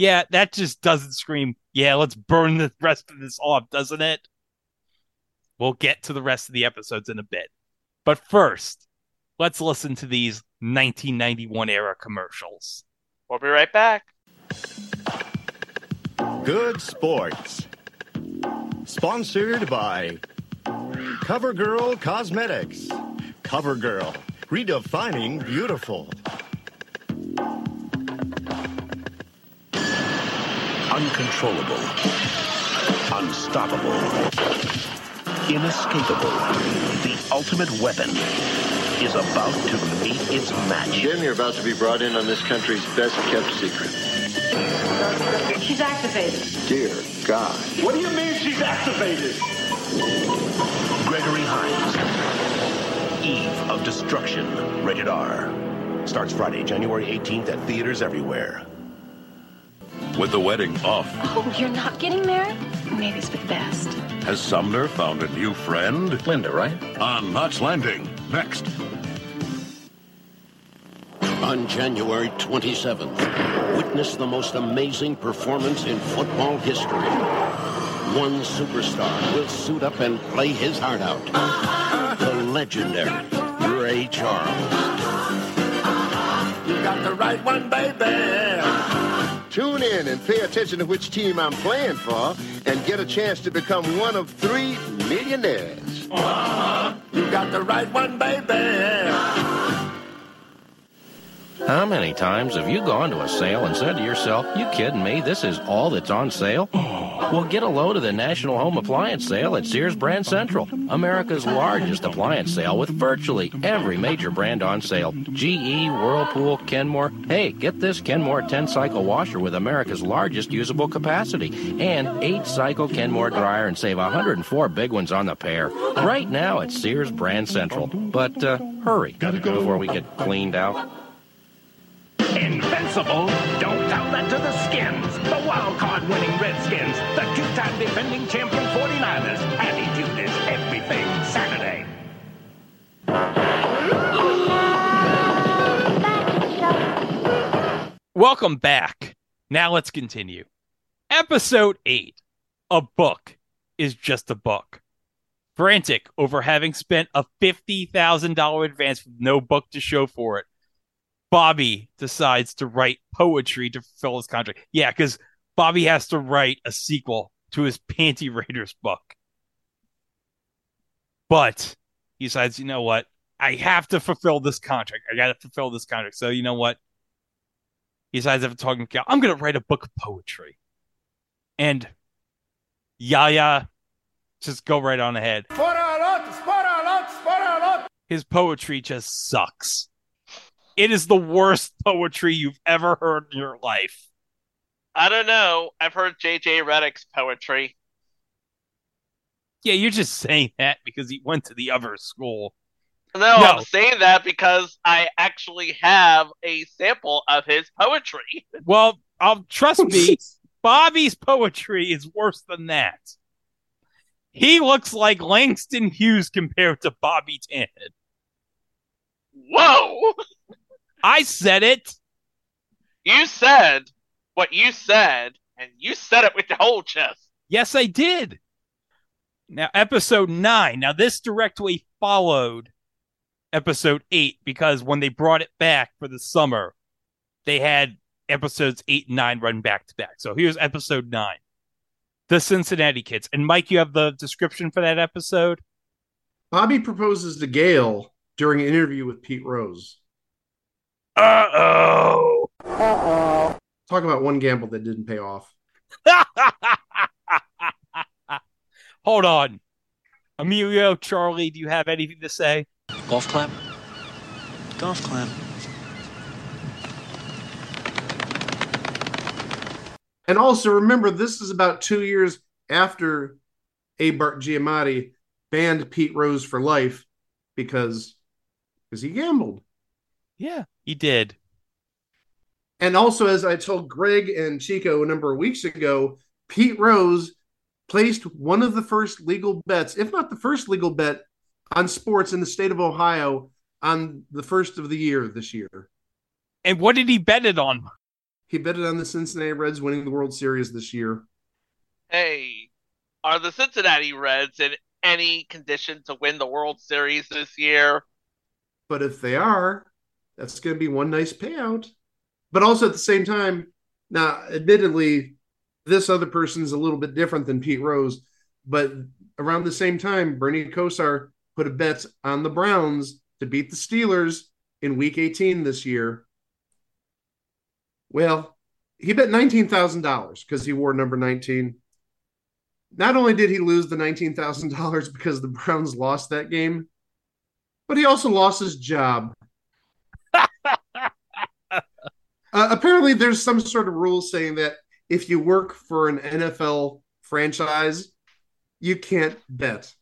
S5: Yeah, that just doesn't scream, yeah, let's burn the rest of this off, doesn't it? We'll get to the rest of the episodes in a bit. But first, let's listen to these 1991 era commercials.
S7: We'll be right back.
S14: Good sports. Sponsored by CoverGirl Cosmetics. CoverGirl, redefining beautiful.
S15: Uncontrollable. Unstoppable. Inescapable. The ultimate weapon is about to meet its match.
S16: Jim, you're about to be brought in on this country's best kept secret. She's activated.
S14: Dear God.
S15: What do you mean she's activated? Gregory Hines. Eve of Destruction. Rated R. Starts Friday, January 18th at theaters everywhere.
S17: With the wedding off,
S16: Oh, you're not getting married? Maybe it's for the best.
S17: has Sumner found a new friend?
S15: Linda, right?
S17: On Knots Landing, next.
S18: On January 27th, witness the most amazing performance in football history. One superstar will suit up and play his heart out. The legendary Ray Charles.
S8: You got the right one, baby.
S19: Tune in and pay attention to which team I'm playing for and get a chance to become one of three millionaires. Uh-huh.
S8: You got the right one, baby.
S20: How many times have you gone to a sale and said to yourself, you kidding me, this is all that's on sale? Well, get a load of the National Home Appliance Sale at Sears Brand Central, America's largest appliance sale with virtually every major brand on sale. GE, Whirlpool, Kenmore. Hey, get this Kenmore 10 cycle washer with America's largest usable capacity and 8 cycle Kenmore dryer and save 104 big ones on the pair. Right now at Sears Brand Central. But uh, hurry before we get cleaned out.
S15: Invincible. Don't doubt that to the skins. The wild card winning Redskins. The two-time defending champion 49ers. Attitude is everything Saturday.
S5: Welcome back. Now let's continue. Episode 8 A Book is Just a Book. Frantic over having spent a $50,000 advance with no book to show for it, Bobby decides to write poetry to fulfill his contract. Yeah, because Bobby has to write a sequel to his Panty Raiders book. But he decides, you know what? I have to fulfill this contract. I got to fulfill this contract. So, you know what? He decides after talking to Cal, I'm going to write a book of poetry. And Yaya, just go right on ahead. His poetry just sucks. It is the worst poetry you've ever heard in your life.
S7: I don't know. I've heard J.J. Redick's poetry.
S5: Yeah, you're just saying that because he went to the other school.
S7: No, I'm saying that because I actually have a sample of his poetry.
S5: Well, um, trust me, Bobby's poetry is worse than that. He looks like Langston Hughes compared to Bobby Tan.
S7: Whoa!
S5: I said it.
S7: You said what you said, and you said it with the whole chest.
S5: Yes, I did. Now, episode nine. Now, this directly followed episode eight because when they brought it back for the summer, they had episodes eight and nine run back to back. So here's episode nine The Cincinnati Kids. And Mike, you have the description for that episode?
S3: Bobby proposes to Gail during an interview with Pete Rose.
S5: Uh oh. Uh oh.
S3: Talk about one gamble that didn't pay off.
S5: Hold on. Emilio, Charlie, do you have anything to say?
S12: Golf clap? Golf clap.
S3: And also remember, this is about two years after A. Bart Giamatti banned Pete Rose for life because because he gambled.
S5: Yeah, he did.
S3: And also, as I told Greg and Chico a number of weeks ago, Pete Rose placed one of the first legal bets, if not the first legal bet, on sports in the state of Ohio on the first of the year this year.
S5: And what did he bet it on?
S3: He bet it on the Cincinnati Reds winning the World Series this year.
S7: Hey, are the Cincinnati Reds in any condition to win the World Series this year?
S3: But if they are, that's going to be one nice payout. But also at the same time, now, admittedly, this other person's a little bit different than Pete Rose, but around the same time, Bernie Kosar put a bet on the Browns to beat the Steelers in week 18 this year. Well, he bet $19,000 because he wore number 19. Not only did he lose the $19,000 because the Browns lost that game, but he also lost his job. uh, apparently there's some sort of rule saying that if you work for an NFL franchise, you can't bet,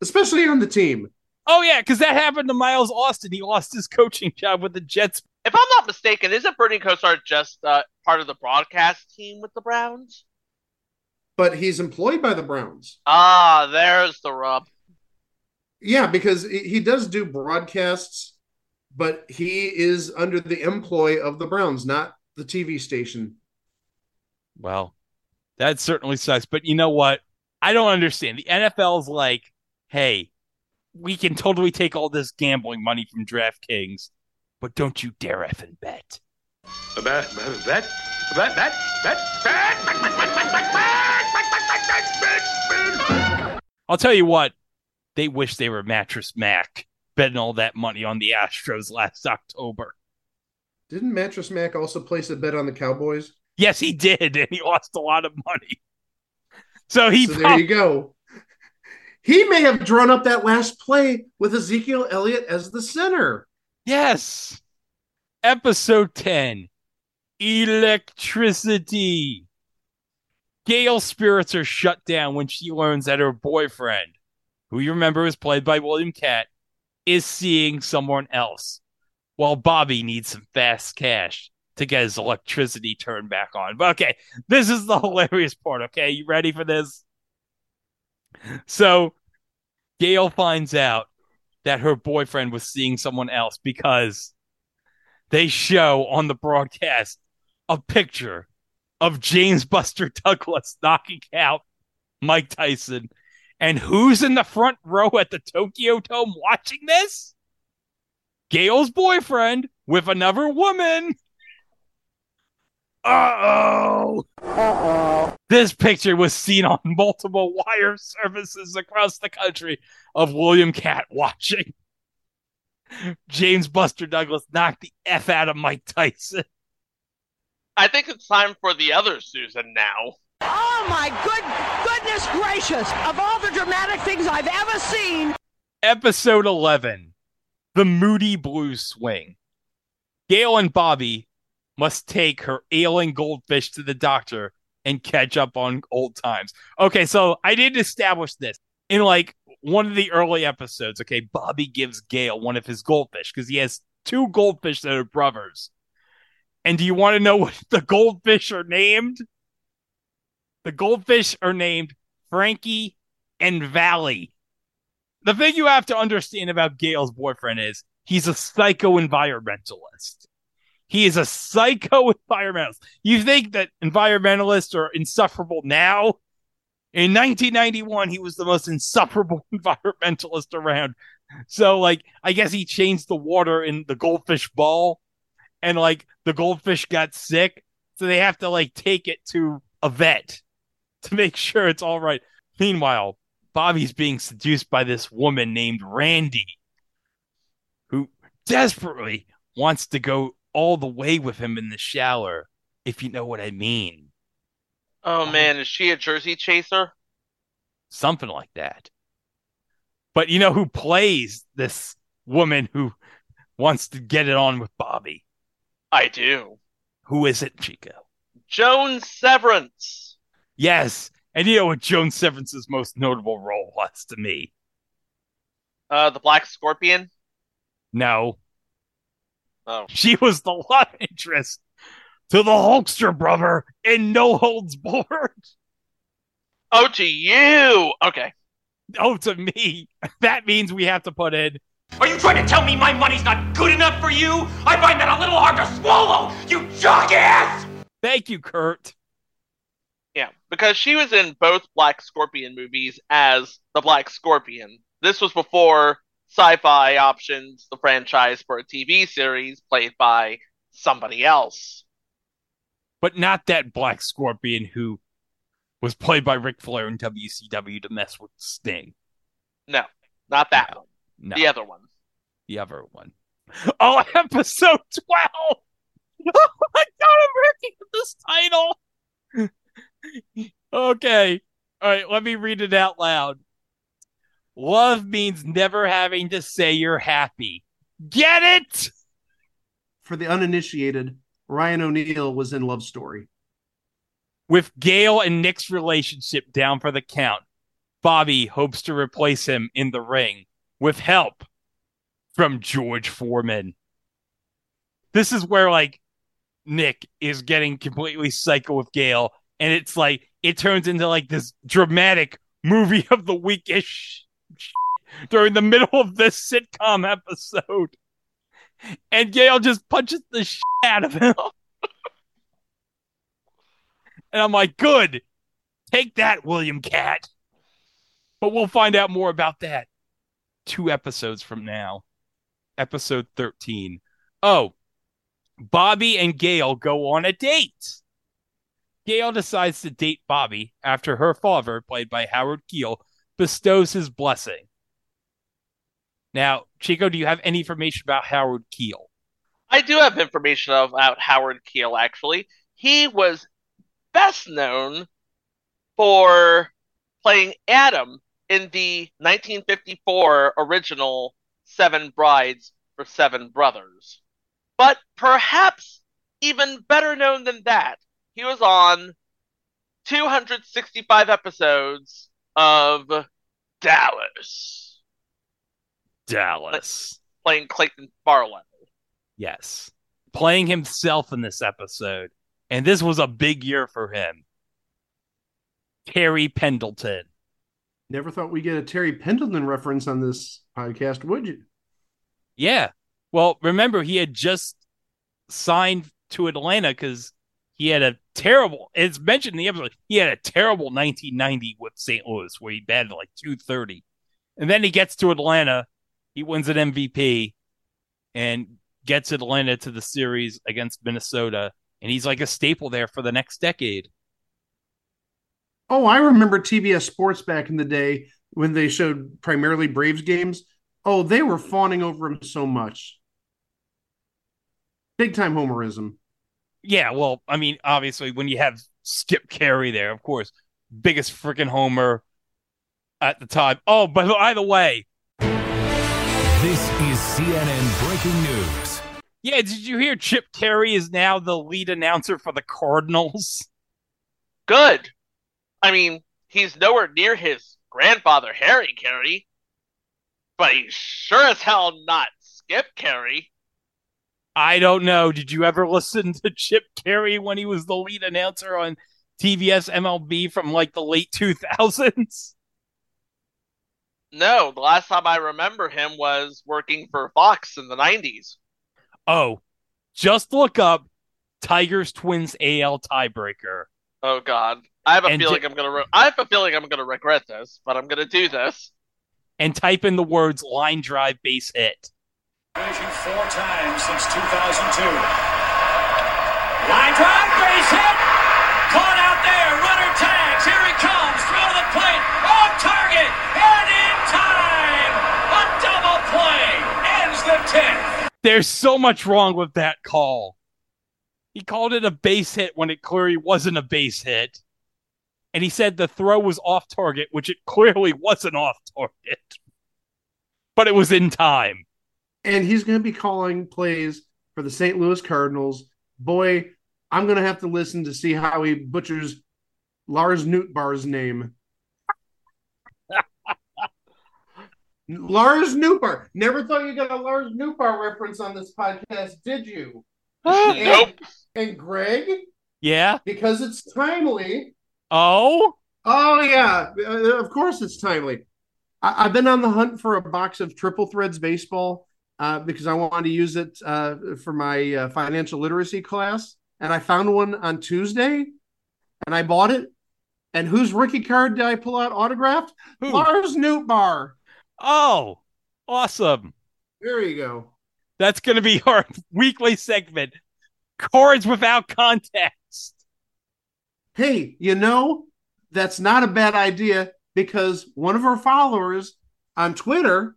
S3: especially on the team.
S5: Oh yeah, because that happened to Miles Austin. He lost his coaching job with the Jets.
S7: If I'm not mistaken, isn't Bernie Kosar just uh, part of the broadcast team with the Browns?
S3: But he's employed by the Browns.
S7: Ah, there's the rub.
S3: Yeah, because he does do broadcasts, but he is under the employ of the Browns, not the TV station.
S5: Well, that certainly sucks. But you know what? I don't understand. The NFL's like, hey, we can totally take all this gambling money from DraftKings, but don't you dare effing bet.
S9: Bet, bet, bet, bet, bet, bet, bet.
S5: I'll tell you what, they wish they were Mattress Mac betting all that money on the Astros last October.
S3: Didn't Mattress Mac also place a bet on the Cowboys?
S5: Yes, he did, and he lost a lot of money. So he
S3: So there you go. He may have drawn up that last play with Ezekiel Elliott as the center.
S5: Yes. Episode 10 Electricity. Gail's spirits are shut down when she learns that her boyfriend, who you remember was played by William Katt, is seeing someone else, while Bobby needs some fast cash to get his electricity turned back on. But okay, this is the hilarious part. Okay, you ready for this? So, Gail finds out that her boyfriend was seeing someone else because they show on the broadcast a picture of James Buster Douglas knocking out Mike Tyson. And who's in the front row at the Tokyo Dome watching this? Gail's boyfriend with another woman. Uh oh. Uh-oh. This picture was seen on multiple wire services across the country of William Katt watching. James Buster Douglas knocked the F out of Mike Tyson.
S7: I think it's time for the other Susan now.
S21: Oh my good goodness gracious! Of all the dramatic things I've ever seen,
S5: Episode 11 The Moody Blues Swing. Gail and Bobby must take her ailing goldfish to the doctor and catch up on old times. Okay, so I didn't establish this. In like one of the early episodes, okay, Bobby gives Gail one of his goldfish because he has two goldfish that are brothers. And do you want to know what the goldfish are named? The goldfish are named Frankie and Valley. The thing you have to understand about Gail's boyfriend is he's a psycho environmentalist. He is a psycho environmentalist. You think that environmentalists are insufferable now? In 1991, he was the most insufferable environmentalist around. So, like, I guess he changed the water in the goldfish ball, and like the goldfish got sick, so they have to like take it to a vet to make sure it's all right. Meanwhile, Bobby's being seduced by this woman named Randy, who desperately wants to go all the way with him in the shower, if you know what I mean.
S7: Oh uh-huh. man, is she a Jersey chaser?
S5: Something like that. But you know who plays this woman who wants to get it on with Bobby?
S7: I do.
S5: Who is it, Chico?
S7: Joan Severance.
S5: Yes. And you know what Joan Severance's most notable role was to me?
S7: Uh, the Black Scorpion.
S5: No.
S7: Oh.
S5: She was the love interest to the Hulkster brother in No Holds Barred.
S7: Oh, to you. Okay.
S5: Oh, to me. That means we have to put in.
S9: Are you trying to tell me my money's not good enough for you? I find that a little hard to swallow, you jackass!
S5: Thank you, Kurt.
S7: Because she was in both Black Scorpion movies as the Black Scorpion. This was before Sci-Fi options the franchise for a TV series played by somebody else.
S5: But not that Black Scorpion who was played by Ric Flair in WCW to mess with Sting.
S7: No, not that one.
S5: No.
S7: The other one.
S5: The other one. Oh, episode 12! Oh my god, I'm working with this title! Okay. All right, let me read it out loud. Love means never having to say you're happy. Get it?
S3: For the uninitiated, Ryan O'Neal was in Love Story.
S5: With Gail and Nick's relationship down for the count, Bobby hopes to replace him in the ring with help from George Foreman. This is where like Nick is getting completely psycho with Gail, and it's like it turns into like this dramatic movie of the weekish during the middle of this sitcom episode. And Gail just punches the shit out of him. and I'm like, good. Take that, William Katt. But we'll find out more about that two episodes from now. Episode 13. Oh, Bobby and Gail go on a date. Gail decides to date Bobby after her father, played by Howard Keel, bestows his blessing. Now, Chico, do you have any information about Howard Keel?
S7: I do have information about Howard Keel, actually. He was best known for playing Adam in the 1954 original Seven Brides for Seven Brothers. But perhaps even better known than that, he was on 265 episodes of Dallas.
S5: Dallas.
S7: Playing Clayton Farlow.
S5: Yes. Playing himself in this episode. And this was a big year for him. Terry Pendleton.
S3: Never thought we'd get a Terry Pendleton reference on this podcast, would you?
S5: Yeah. Well, remember, he had just signed to Atlanta because he had a terrible, it's mentioned in the episode, he had a terrible 1990 with St. Louis where he batted like 230. And then he gets to Atlanta, he wins an MVP and gets Atlanta to the series against Minnesota. And he's like a staple there for the next decade.
S3: Oh, I remember TBS Sports back in the day when they showed primarily Braves games. Oh, they were fawning over him so much. Big time homerism.
S5: Yeah, well, I mean, obviously, when you have Skip Caray there, of course, biggest freaking homer at the time. Oh, but by the way,
S22: This is CNN breaking news.
S5: yeah, did you hear Chip Caray is now the lead announcer for the Cardinals?
S7: Good. I mean, he's nowhere near his grandfather, Harry Caray. But he's sure as hell not Skip Caray.
S5: I don't know. Did you ever listen to Chip Caray when he was the lead announcer on TBS MLB from like the late 2000s?
S7: No, the last time I remember him was working for Fox in the 90s.
S5: Oh, just look up Tigers Twins AL tiebreaker.
S7: Oh God, I have a
S5: And
S7: feeling I'm gonna. Re- I have a feeling I'm gonna regret this, but I'm gonna do this.
S5: and type in the words line drive base hit.
S9: Division four times since 2002. Line drive, base hit. Caught out there. Runner tags. Here he comes. Throw to the plate. On target. And in time. A double play. Ends the 10th.
S5: There's so much wrong with that call. He called it a base hit when it clearly wasn't a base hit. And he said the throw was off target, which it clearly wasn't off target. But it was in time.
S3: And he's going to be calling plays for the St. Louis Cardinals. Boy, I'm going to have to listen to see how he butchers Lars Nootbaar's name. Lars Nootbaar. Never thought you got a Lars Nootbaar reference on this podcast, did you?
S7: nope.
S3: And Greg,
S5: Yeah.
S3: because it's timely.
S5: Oh?
S3: Oh yeah, Uh, of course it's timely. I- I've been on the hunt for a box of Triple Threads baseball uh, because I wanted to use it uh, for my uh, financial literacy class, and I found one on Tuesday, and I bought it. And whose rookie card did I pull out autographed? Who? Lars Nootbaar.
S5: Oh, awesome.
S3: There you go.
S5: That's going to be our weekly segment Cards Without Context.
S3: Hey, you know, that's not a bad idea because one of our followers on Twitter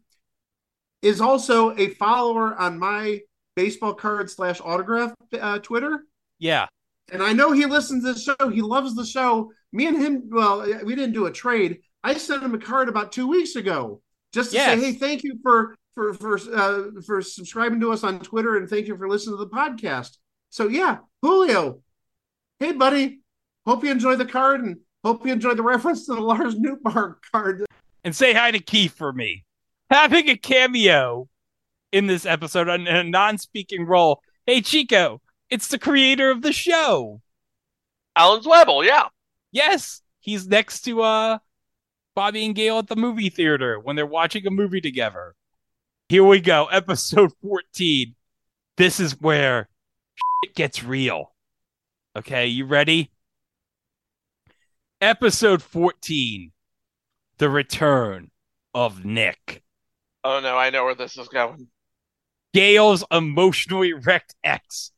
S3: is also a follower on my baseball card slash autograph uh, Twitter.
S5: Yeah.
S3: And I know he listens to the show. He loves the show. Me and him, well, we didn't do a trade. I sent him a card about two weeks ago just to
S5: Yes.
S3: say, hey, thank you for for for uh, for subscribing to us on Twitter and thank you for listening to the podcast. So yeah, Julio. Hey, buddy. Hope you enjoy the card and hope you enjoy the reference to the Lars Nootbaar card.
S5: And say hi to Keith for me. Having a cameo in this episode in a non-speaking role. Hey, Chico, it's the creator of the show.
S7: Alan Zweibel, yeah.
S5: Yes, he's next to uh Bobby and Gail at the movie theater when they're watching a movie together. Here we go, episode 14. This is where it gets real. Okay, you ready? Episode 14 The Return of Nick.
S7: Oh no, I know where this is going.
S5: Gail's emotionally wrecked ex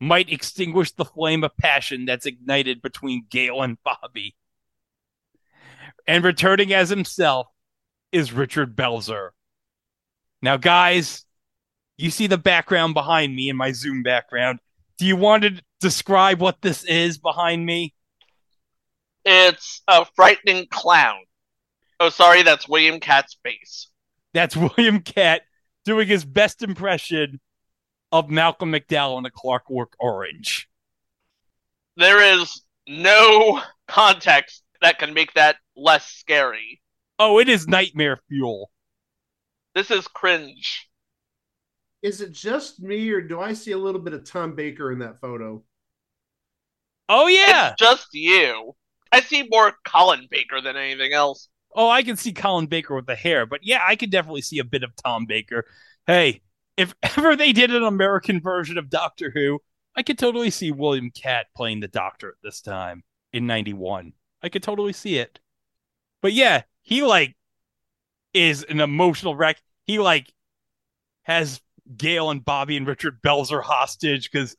S5: might extinguish the flame of passion that's ignited between Gail and Bobby. And returning as himself is Richard Belzer. Now, guys, you see the background behind me in my Zoom background. Do you want to describe what this is behind me?
S7: It's a frightening clown. Oh, sorry, that's William Katt's face.
S5: That's William Katt doing his best impression of Malcolm McDowell in a Clockwork Orange.
S7: There is no context that can make that less scary.
S5: Oh, it is nightmare fuel.
S7: This is cringe.
S3: Is it just me or do I see a little bit of Tom Baker in that photo?
S5: Oh yeah,
S7: It's just you. I see more Colin Baker than anything else.
S5: Oh, I can see Colin Baker with the hair, but yeah, I could definitely see a bit of Tom Baker. Hey, if ever they did an American version of Doctor Who, I could totally see William Katt playing the Doctor at this time in 91. I could totally see it. But yeah, he like is an emotional wreck. He like has Gail and Bobby and Richard Belzer hostage because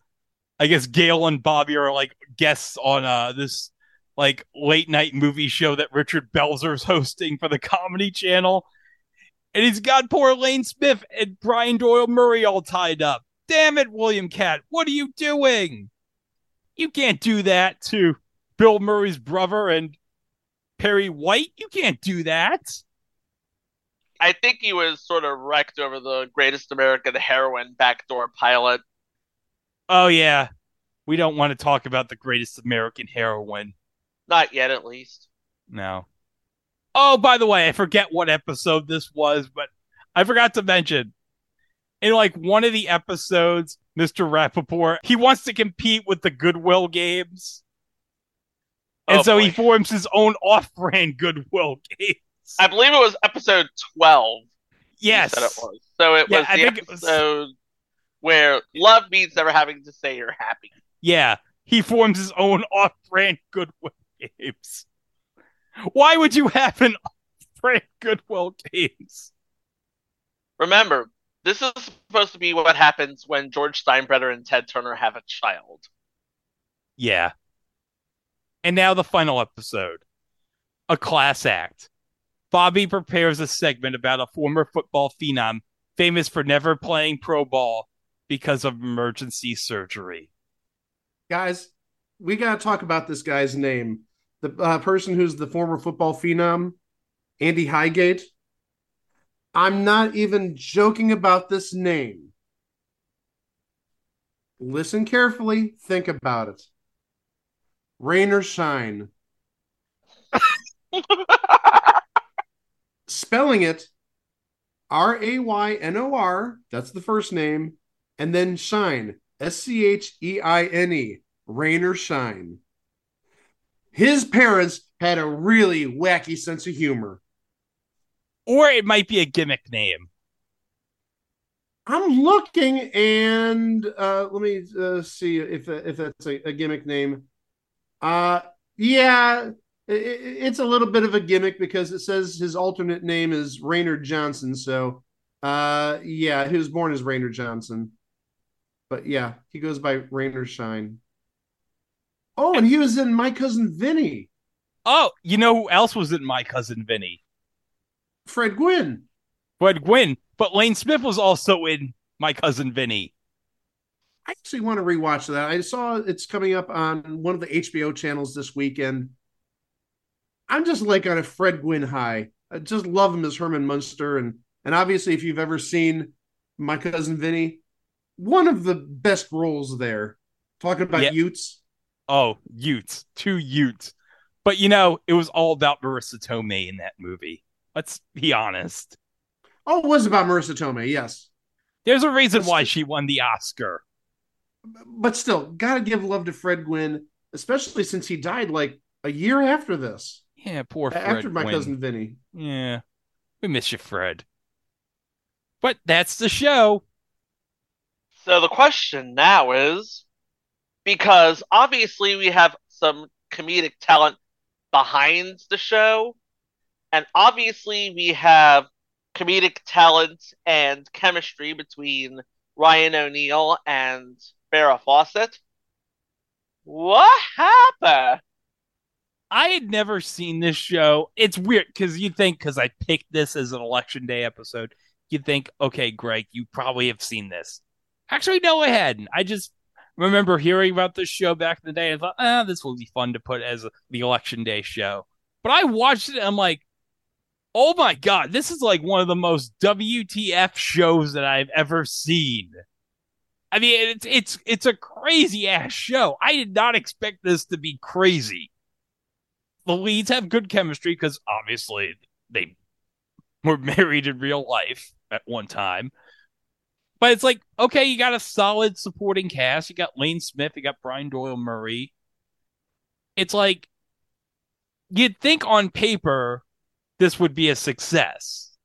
S5: I guess Gail and Bobby are like guests on uh this like late night movie show that Richard Belzer's hosting for the Comedy Channel. And he's got poor Lane Smith and Brian Doyle Murray all tied up. Damn it, William Katt, what are you doing? You can't do that to Bill Murray's brother and Perry White. You can't do that.
S7: I think he was sort of wrecked over the greatest American heroine backdoor pilot.
S5: Oh yeah. We don't want to talk about the greatest American heroine.
S7: Not yet, at least.
S5: No. Oh, by the way, I forget what episode this was, but I forgot to mention in like one of the episodes, Mr. Rappaport, he wants to compete with the Goodwill games. And
S7: Oh,
S5: so he forms his own off brand Goodwill games.
S7: I believe it was episode 12. you
S5: Yes.
S7: said it was. So it
S5: Yeah,
S7: was
S5: I
S7: the
S5: it was-
S7: episode where love means never having to say you're happy.
S5: Yeah. He forms his own off brand Goodwill games. Why would you have an off brand Goodwill games?
S7: Remember, this is supposed to be what happens when George Steinbrenner and Ted Turner have a child.
S5: Yeah. And now the final episode a class act. Bobby prepares a segment about a former football phenom famous for never playing pro ball because of emergency surgery.
S3: Guys, we got to talk about this guy's name. The uh, person who's the former football phenom, Andy Highgate. I'm not even joking about this name. Listen carefully, think about it. Rain or shine. Spelling it R A Y N O R, that's the first name, and then shine, S C H E I N E, rain or shine. His parents had a really wacky sense of humor.
S5: Or it might be a gimmick name.
S3: I'm looking, and uh, let me uh, see if if that's a, a gimmick name. Uh, yeah, i- i- it's a little bit of a gimmick because it says his alternate name is Raynard Johnson. So, uh, yeah, he was born as Raynard Johnson, but yeah, he goes by Raynard Shine. Oh, and he was in My Cousin Vinny,
S5: Oh, you know who else was in My Cousin Vinny?
S3: Fred Gwynne.
S5: Fred Gwynne, but Lane Smith was also in My Cousin Vinny.
S3: I actually want to rewatch that. I saw it's coming up on one of the HBO channels this weekend. I'm just like on a Fred Gwynne high. I just love him as Herman Munster, and and obviously, if you've ever seen My Cousin Vinny, one of the best roles there. Talking about
S5: Yeah.
S3: Utes.
S5: Oh, Utes, two Utes. But you know, it was all about Marisa Tomei in that movie. Let's be honest.
S3: Oh, it was about Marisa Tomei, yes.
S5: There's a reason why she won the Oscar.
S3: But still, gotta give love to Fred Gwynne, especially since he died like a year after this.
S5: Yeah, poor Fred.
S3: after my
S5: Gwynne.
S3: cousin Vinny.
S5: Yeah, we miss you, Fred. But that's the show.
S7: So the question now is because obviously we have some comedic talent behind the show, and obviously we have comedic talent and chemistry between Ryan O'Neal and Farrah Fawcett. What happened?
S5: I had never seen this show. It's weird because you think because I picked this as an election day episode, you'd think, okay, Greg, you probably have seen this. Actually, no, I hadn't. I just remember hearing about this show back in the day. I thought, ah, this will be fun to put as the election day show. But I watched it. And I'm like, oh my god, this is like one of the most WTF shows that I've ever seen. I mean, it's it's it's a crazy ass show. I did not expect this to be crazy. The leads have good chemistry because obviously they were married in real life at one time. But it's like, okay, you got a solid supporting cast. You got Lane Smith, you got Brian Doyle Murray. It's like you'd think on paper this would be a success.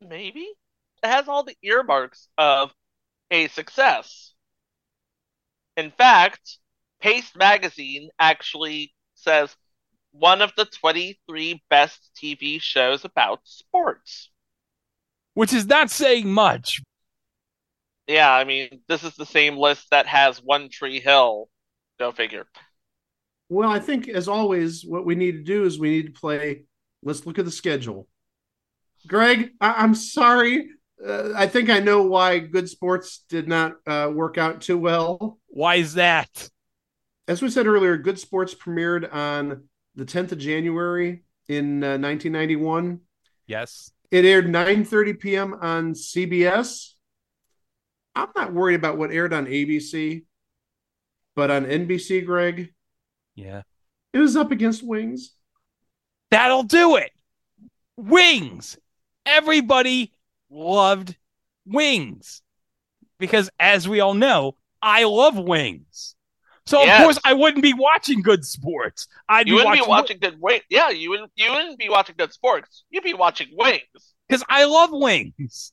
S7: Maybe it has all the earmarks of a success. In fact, Paste Magazine actually says one of the 23 best TV shows about sports.
S5: Which is not saying much.
S7: Yeah, I mean, this is the same list that has One Tree Hill. Go figure.
S3: Well, I think as always, what we need to do is we need to play. Let's look at the schedule. Greg, I- I'm sorry. Uh, I think I know why Good Sports did not uh, work out too well.
S5: Why is that?
S3: As we said earlier, Good Sports premiered on the 10th of January in uh, 1991.
S5: Yes.
S3: It aired 9:30 p.m. on CBS. I'm not worried about what aired on ABC, but on NBC, Greg,
S5: Yeah.
S3: it was up against Wings.
S5: That'll do it. Wings. Everybody loved Wings. Because as we all know, I love Wings. So
S7: Yes.
S5: of course I wouldn't be watching good sports. I'd
S7: You
S5: be
S7: wouldn't
S5: watching,
S7: be watching good wait. Yeah, you wouldn't. You wouldn't be watching good sports. You'd be watching Wings.
S5: because I love Wings.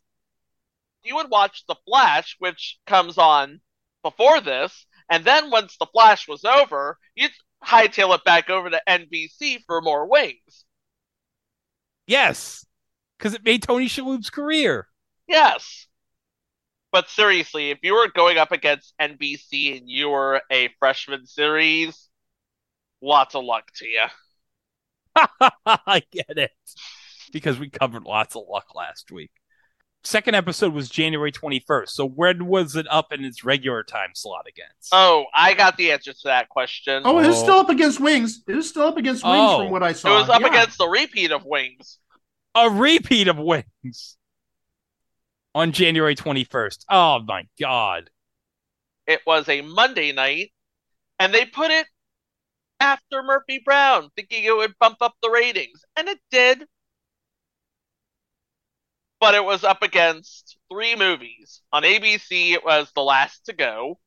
S7: You would watch The Flash, which comes on before this, and then once The Flash was over, you'd hightail it back over to NBC for more Wings.
S5: Yes. Because it made Tony Shalhoub's career.
S7: Yes. But seriously, if you were going up against NBC and you were a freshman series, lots of luck to you.
S5: I get it. Because we covered lots of luck last week. Second episode was January 21st. So when was it up in its regular time slot against?
S7: Oh, I got the answer to that question.
S3: Oh, it was still up oh. against Wings. It was still up against Wings
S5: Oh.
S3: from what I saw.
S7: It was up
S3: Yeah.
S7: against the repeat of Wings.
S5: A repeat of Wings on January 21st. Oh my God.
S7: It was a Monday night, and they put it after Murphy Brown, thinking it would bump up the ratings, and it did. But it was up against three movies. On ABC, it was The Last to Go.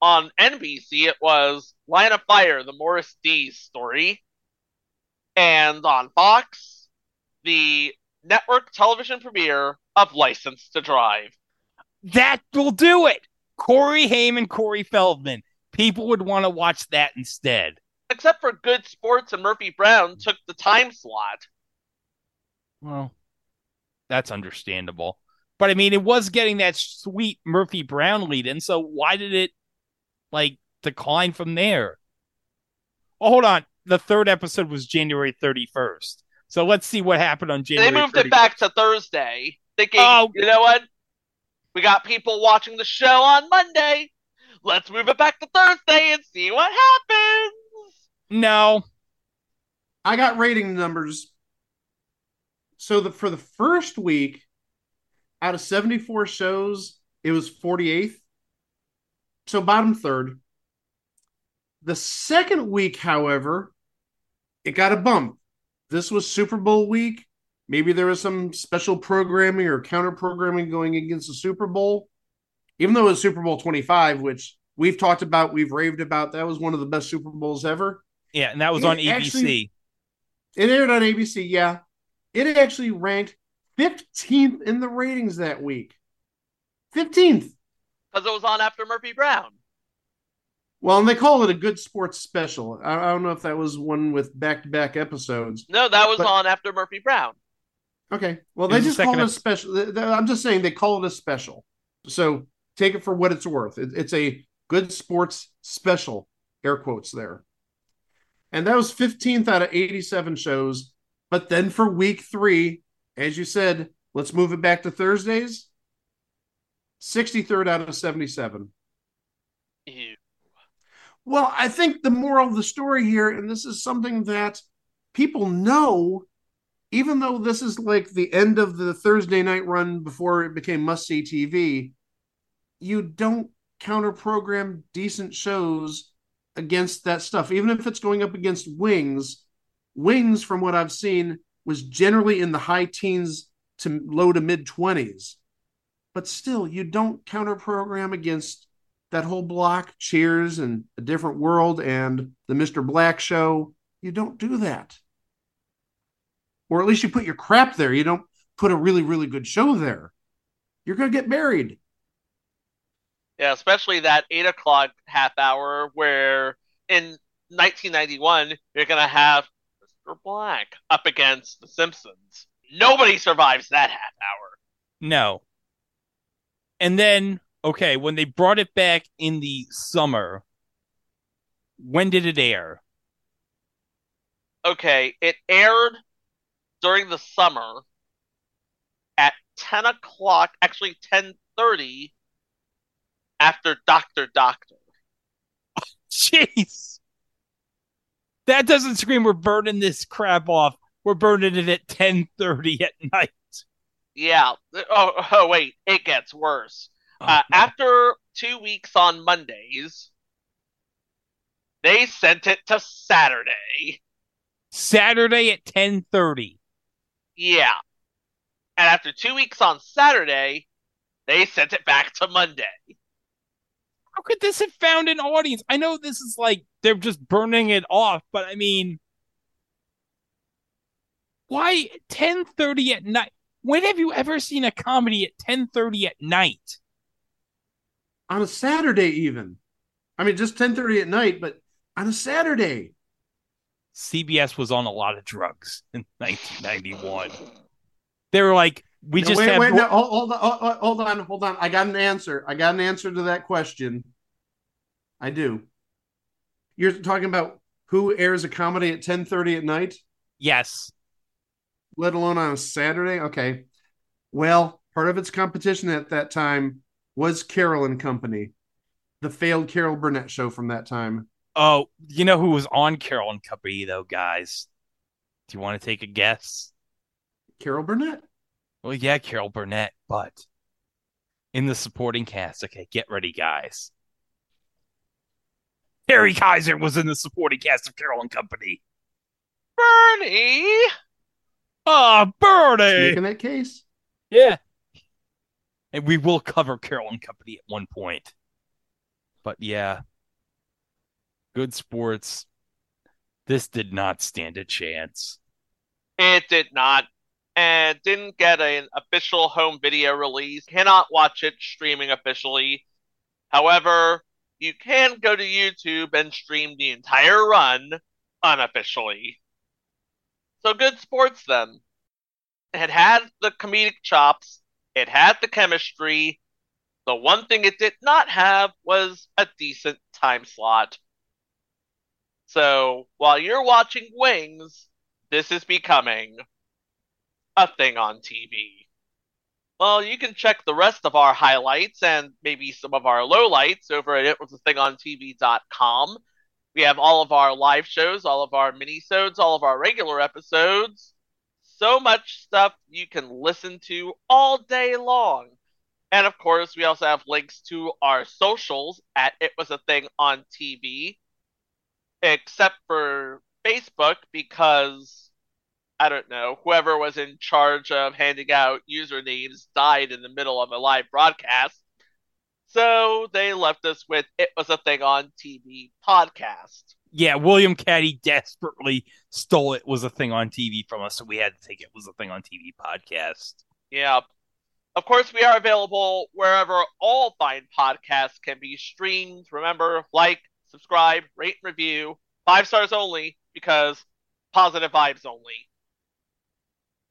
S7: On NBC, it was Line of Fire, the Morris Dees story. And on Fox, the network television premiere of License to Drive.
S5: That will do it. Corey Haim and Corey Feldman. People would want to watch that instead.
S7: Except for Good Sports and Murphy Brown took the time slot.
S5: Well, that's understandable. But I mean, it was getting that sweet Murphy Brown lead in, so why did it like decline from there? Oh, hold on. The third episode was January 31st. So let's see what happened on January
S7: they moved
S5: 31st.
S7: it back to Thursday, thinking,
S5: Oh.
S7: you know what? We got people watching the show on Monday. Let's move it back to Thursday and see what happens.
S5: No.
S3: I got rating numbers. So the for the first week, out of 74 shows, it was 48th. So bottom third. The second week, however, it got a bump. This was Super Bowl week. Maybe there was some special programming or counter programming going against the Super Bowl. Even though it was Super Bowl 25, which we've talked about, we've raved about, that was one of the best Super Bowls ever.
S5: Yeah, and that was
S3: It
S5: on ABC.
S3: actually- It aired on ABC, yeah. It actually ranked 15th in the ratings that week. 15th.
S7: Because it was on after Murphy Brown.
S3: Well, and they call it a good sports special. I, I don't know if that was one with back to back episodes.
S7: No, that was
S3: But-
S7: on after Murphy Brown.
S3: Okay. Well, they
S5: was the
S3: just call it a special. th- th- I'm just saying they call it a special. So take it for what it's worth. It, it's a good sports special, air quotes there. And that was 15th out of 87 shows. But then for week three, as you said, let's move it back to Thursdays. 63rd out of 77.
S7: Ew.
S3: Well, I think the moral of the story here, and this is something that people know, even though this is like the end of the Thursday night run before it became must see TV, you don't counter program decent shows against that stuff. Even if it's going up against Wings, Wings, from what I've seen, was generally in the high teens to low to mid 20s. But still, you don't counter program against that whole block, Cheers and A Different World and the Mr. Black Show. You don't do that. Or at least you put your crap there. You don't put a really, really good show there. You're going to get buried.
S7: Yeah, especially that eight o'clock half hour where in 1991 you're gonna have Mr. Black up against The Simpsons. Nobody survives that half hour.
S5: No. And then, okay, when they brought it back in the summer, when did it air?
S7: Okay, it aired during the summer at 10 o'clock, actually 10:30 after Doctor Doctor.
S5: Jeez. That doesn't scream we're burning this crap off. We're burning it at 10:30 at night.
S7: Yeah. Oh, oh wait, it gets worse. Uh, after two weeks on Mondays, they sent it to Saturday.
S5: Saturday at 10:30.
S7: Yeah. And after two weeks on Saturday, they sent it back to Monday.
S5: How could this have found an audience? I know this is like they're just burning it off, but I mean why 10:30 at night? When have you ever seen a comedy at 10:30 at night?
S3: On a Saturday, even. I mean, just 10:30 at night, but on a Saturday.
S5: CBS was on a lot of drugs in 1991. They were like, we
S3: No,
S5: just
S3: wait,
S5: have
S3: wait, no, hold, on, hold- hold on, hold on. I got an answer. I got an answer to that question. I do. You're talking about who airs a comedy at 10:30 at night,
S5: yes.
S3: let alone on a Saturday? Okay. Well, part of its competition at that time was Carol and Company, the failed Carol Burnett show from that time.
S5: Oh, you know who was on Carol and Company though, guys? Do you want to take a guess?
S3: Carol Burnett.
S5: Well, yeah, Carol Burnett, but in the supporting cast. Okay, get ready, guys. Terry Kiser was in the supporting cast of Carol and Company.
S7: Bernie!
S5: Ah, Bernie!
S3: Making that case.
S5: Yeah. And we will cover Carol and Company at one point. But yeah. Good sports. This did not stand a chance.
S7: It did not. And didn't get an official home video release. Cannot watch it streaming officially. However, you can go to YouTube and stream the entire run unofficially. So good sports then. It had the comedic chops, it had the chemistry. The one thing it did not have was a decent time slot. So while you're watching Wings, this is becoming a thing on TV. Well, you can check the rest of our highlights and maybe some of our lowlights over at itwasathingontv.com. We have all of our live shows, all of our minisodes, all of our regular episodes. So much stuff you can listen to all day long. And of course, we also have links to our socials at It Was a Thing on TV, except for Facebook because I don't know, whoever was in charge of handing out usernames died in the middle of a live broadcast. So they left us with It Was a Thing on TV podcast.
S5: Yeah, William Katt desperately stole it was a thing on TV from us, so we had to take it was a thing on TV podcast.
S7: Yeah. Of course, we are available wherever all fine podcasts can be streamed. Remember, like, subscribe, rate, and review. Five stars only because positive vibes only.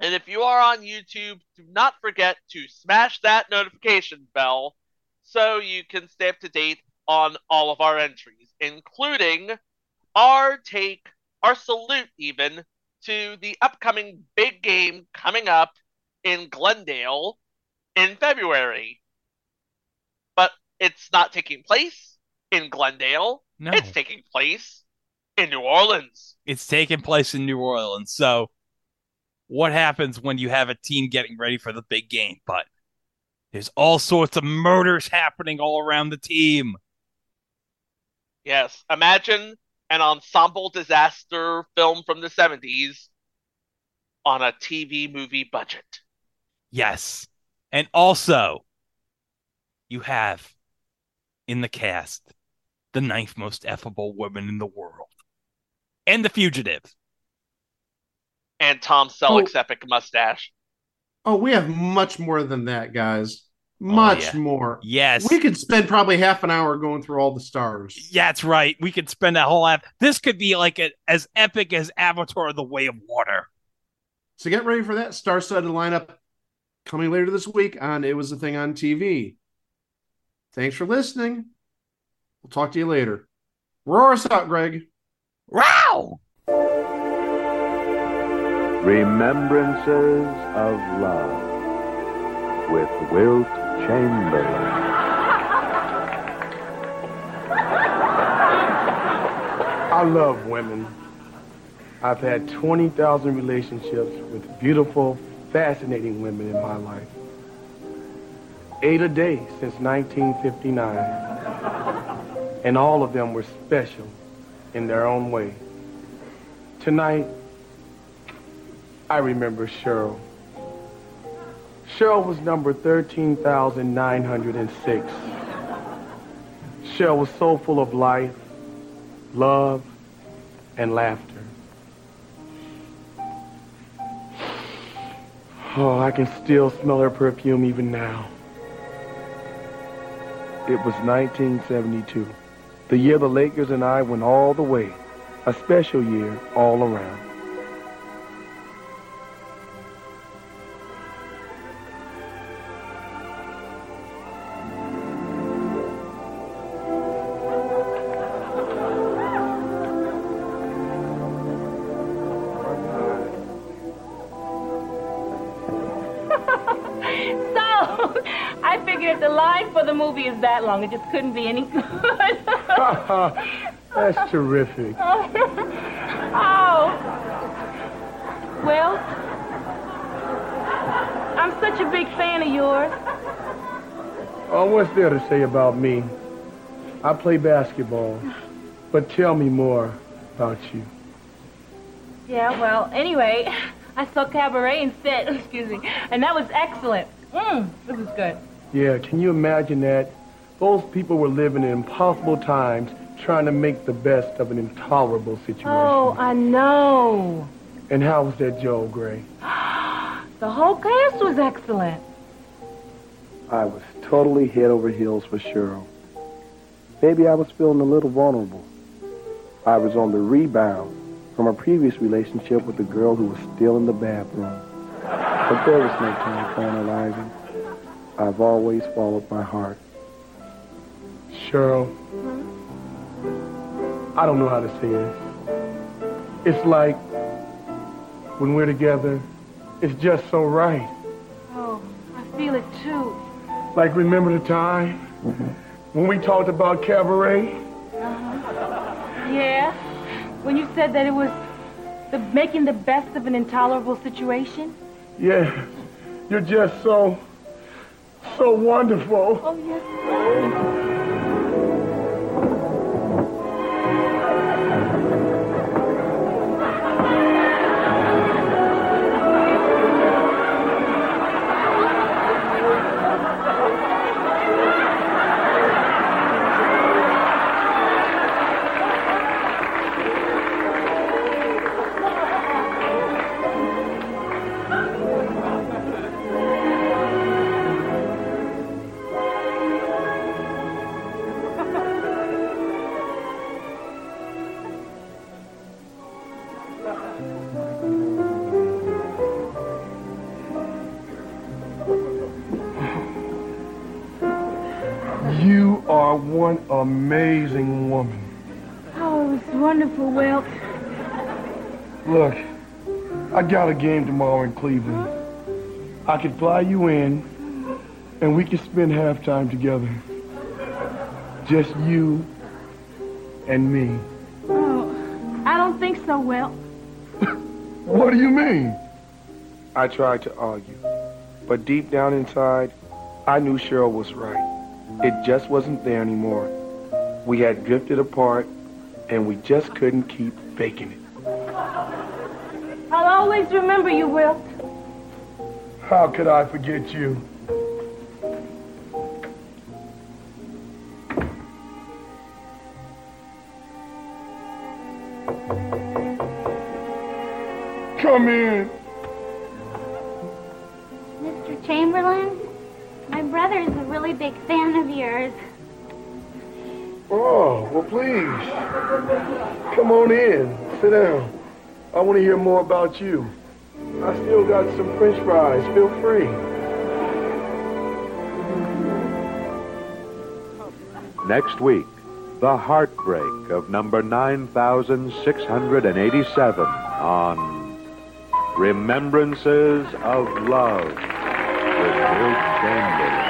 S7: And if you are on YouTube, do not forget to smash that notification bell so you can stay up to date on all of our entries, including our take, our salute even, to the upcoming big game coming up in Glendale in February. But it's not taking place in Glendale.
S5: No.
S7: It's taking place in New Orleans.
S5: It's taking place in New Orleans. So, what happens when you have a team getting ready for the big game? But there's all sorts of murders happening all around the team.
S7: Yes, imagine an ensemble disaster film from the 70s on a TV movie budget.
S5: Yes. And also, you have in the cast the ninth most effable woman in the world and the fugitive.
S7: And Tom Selleck's oh. epic mustache.
S3: Oh, we have much more than that, guys. Oh, much
S5: yeah.
S3: more.
S5: Yes.
S3: We could spend probably half an hour going through all the stars.
S5: Yeah, that's right. We could spend that whole app. This could be like a, as epic as Avatar: The Way of Water.
S3: So get ready for that star-studded lineup coming later this week on It Was a Thing on TV. Thanks for listening. We'll talk to you later. Roar us out, Greg.
S5: Wow!
S23: Remembrances of Love with Wilt Chamberlain.
S24: I love women. I've had 20,000 relationships with beautiful, fascinating women in my life. Eight a day since 1959. And all of them were special in their own way. Tonight, I remember Cheryl. Cheryl was number 13,906. Cheryl was so full of life, love, and laughter. Oh, I can still smell her perfume even now. It was 1972, the year the Lakers and I went all the way, a special year all around.
S25: For the movie is that long, it just couldn't be any good.
S24: That's terrific.
S25: oh. Well, I'm such a big fan of yours.
S24: Oh, what's there to say about me? I play basketball, but tell me more about you.
S25: Yeah, well, anyway, I saw Cabaret instead, excuse me, and that was excellent. Mmm, it was good.
S24: Yeah, can you imagine that? Those people were living in impossible times, trying to make the best of an intolerable situation.
S25: Oh, I know.
S24: And how was that Joel Grey?
S25: The whole cast was excellent.
S23: I was totally head over heels for Cheryl. Maybe I was feeling a little vulnerable. I was on the rebound from a previous relationship with a girl who was still in the bathroom. But there was no time for analyzing. I've always followed my heart.
S24: Cheryl, I don't know how to say this. It's like when we're together, it's just so right.
S25: Oh, I feel it too.
S24: Like, remember the time when we talked about cabaret? Uh-huh.
S25: Yeah? When you said that it was the making the best of an intolerable situation?
S24: Yeah, you're just so, so wonderful.
S25: Oh, yes.
S24: Got a game tomorrow in Cleveland. I could fly you in, and we could spend halftime together. Just you and me.
S25: Oh, I don't think so, Wilt.
S24: What do you mean? I tried to argue, but deep down inside, I knew Cheryl was right. It just wasn't there anymore. We had drifted apart, and we just couldn't keep faking it.
S25: Always remember you, Wilt.
S24: How could I forget you? Come in.
S26: Mr. Chamberlain, my brother is a really big fan of yours.
S24: Oh, well, please. Come on in. Sit down. I want to hear more about you. I still got some french fries. Feel free.
S27: Next week, the heartbreak of number 9687 on Remembrances of Love with Wilt Chamberlain.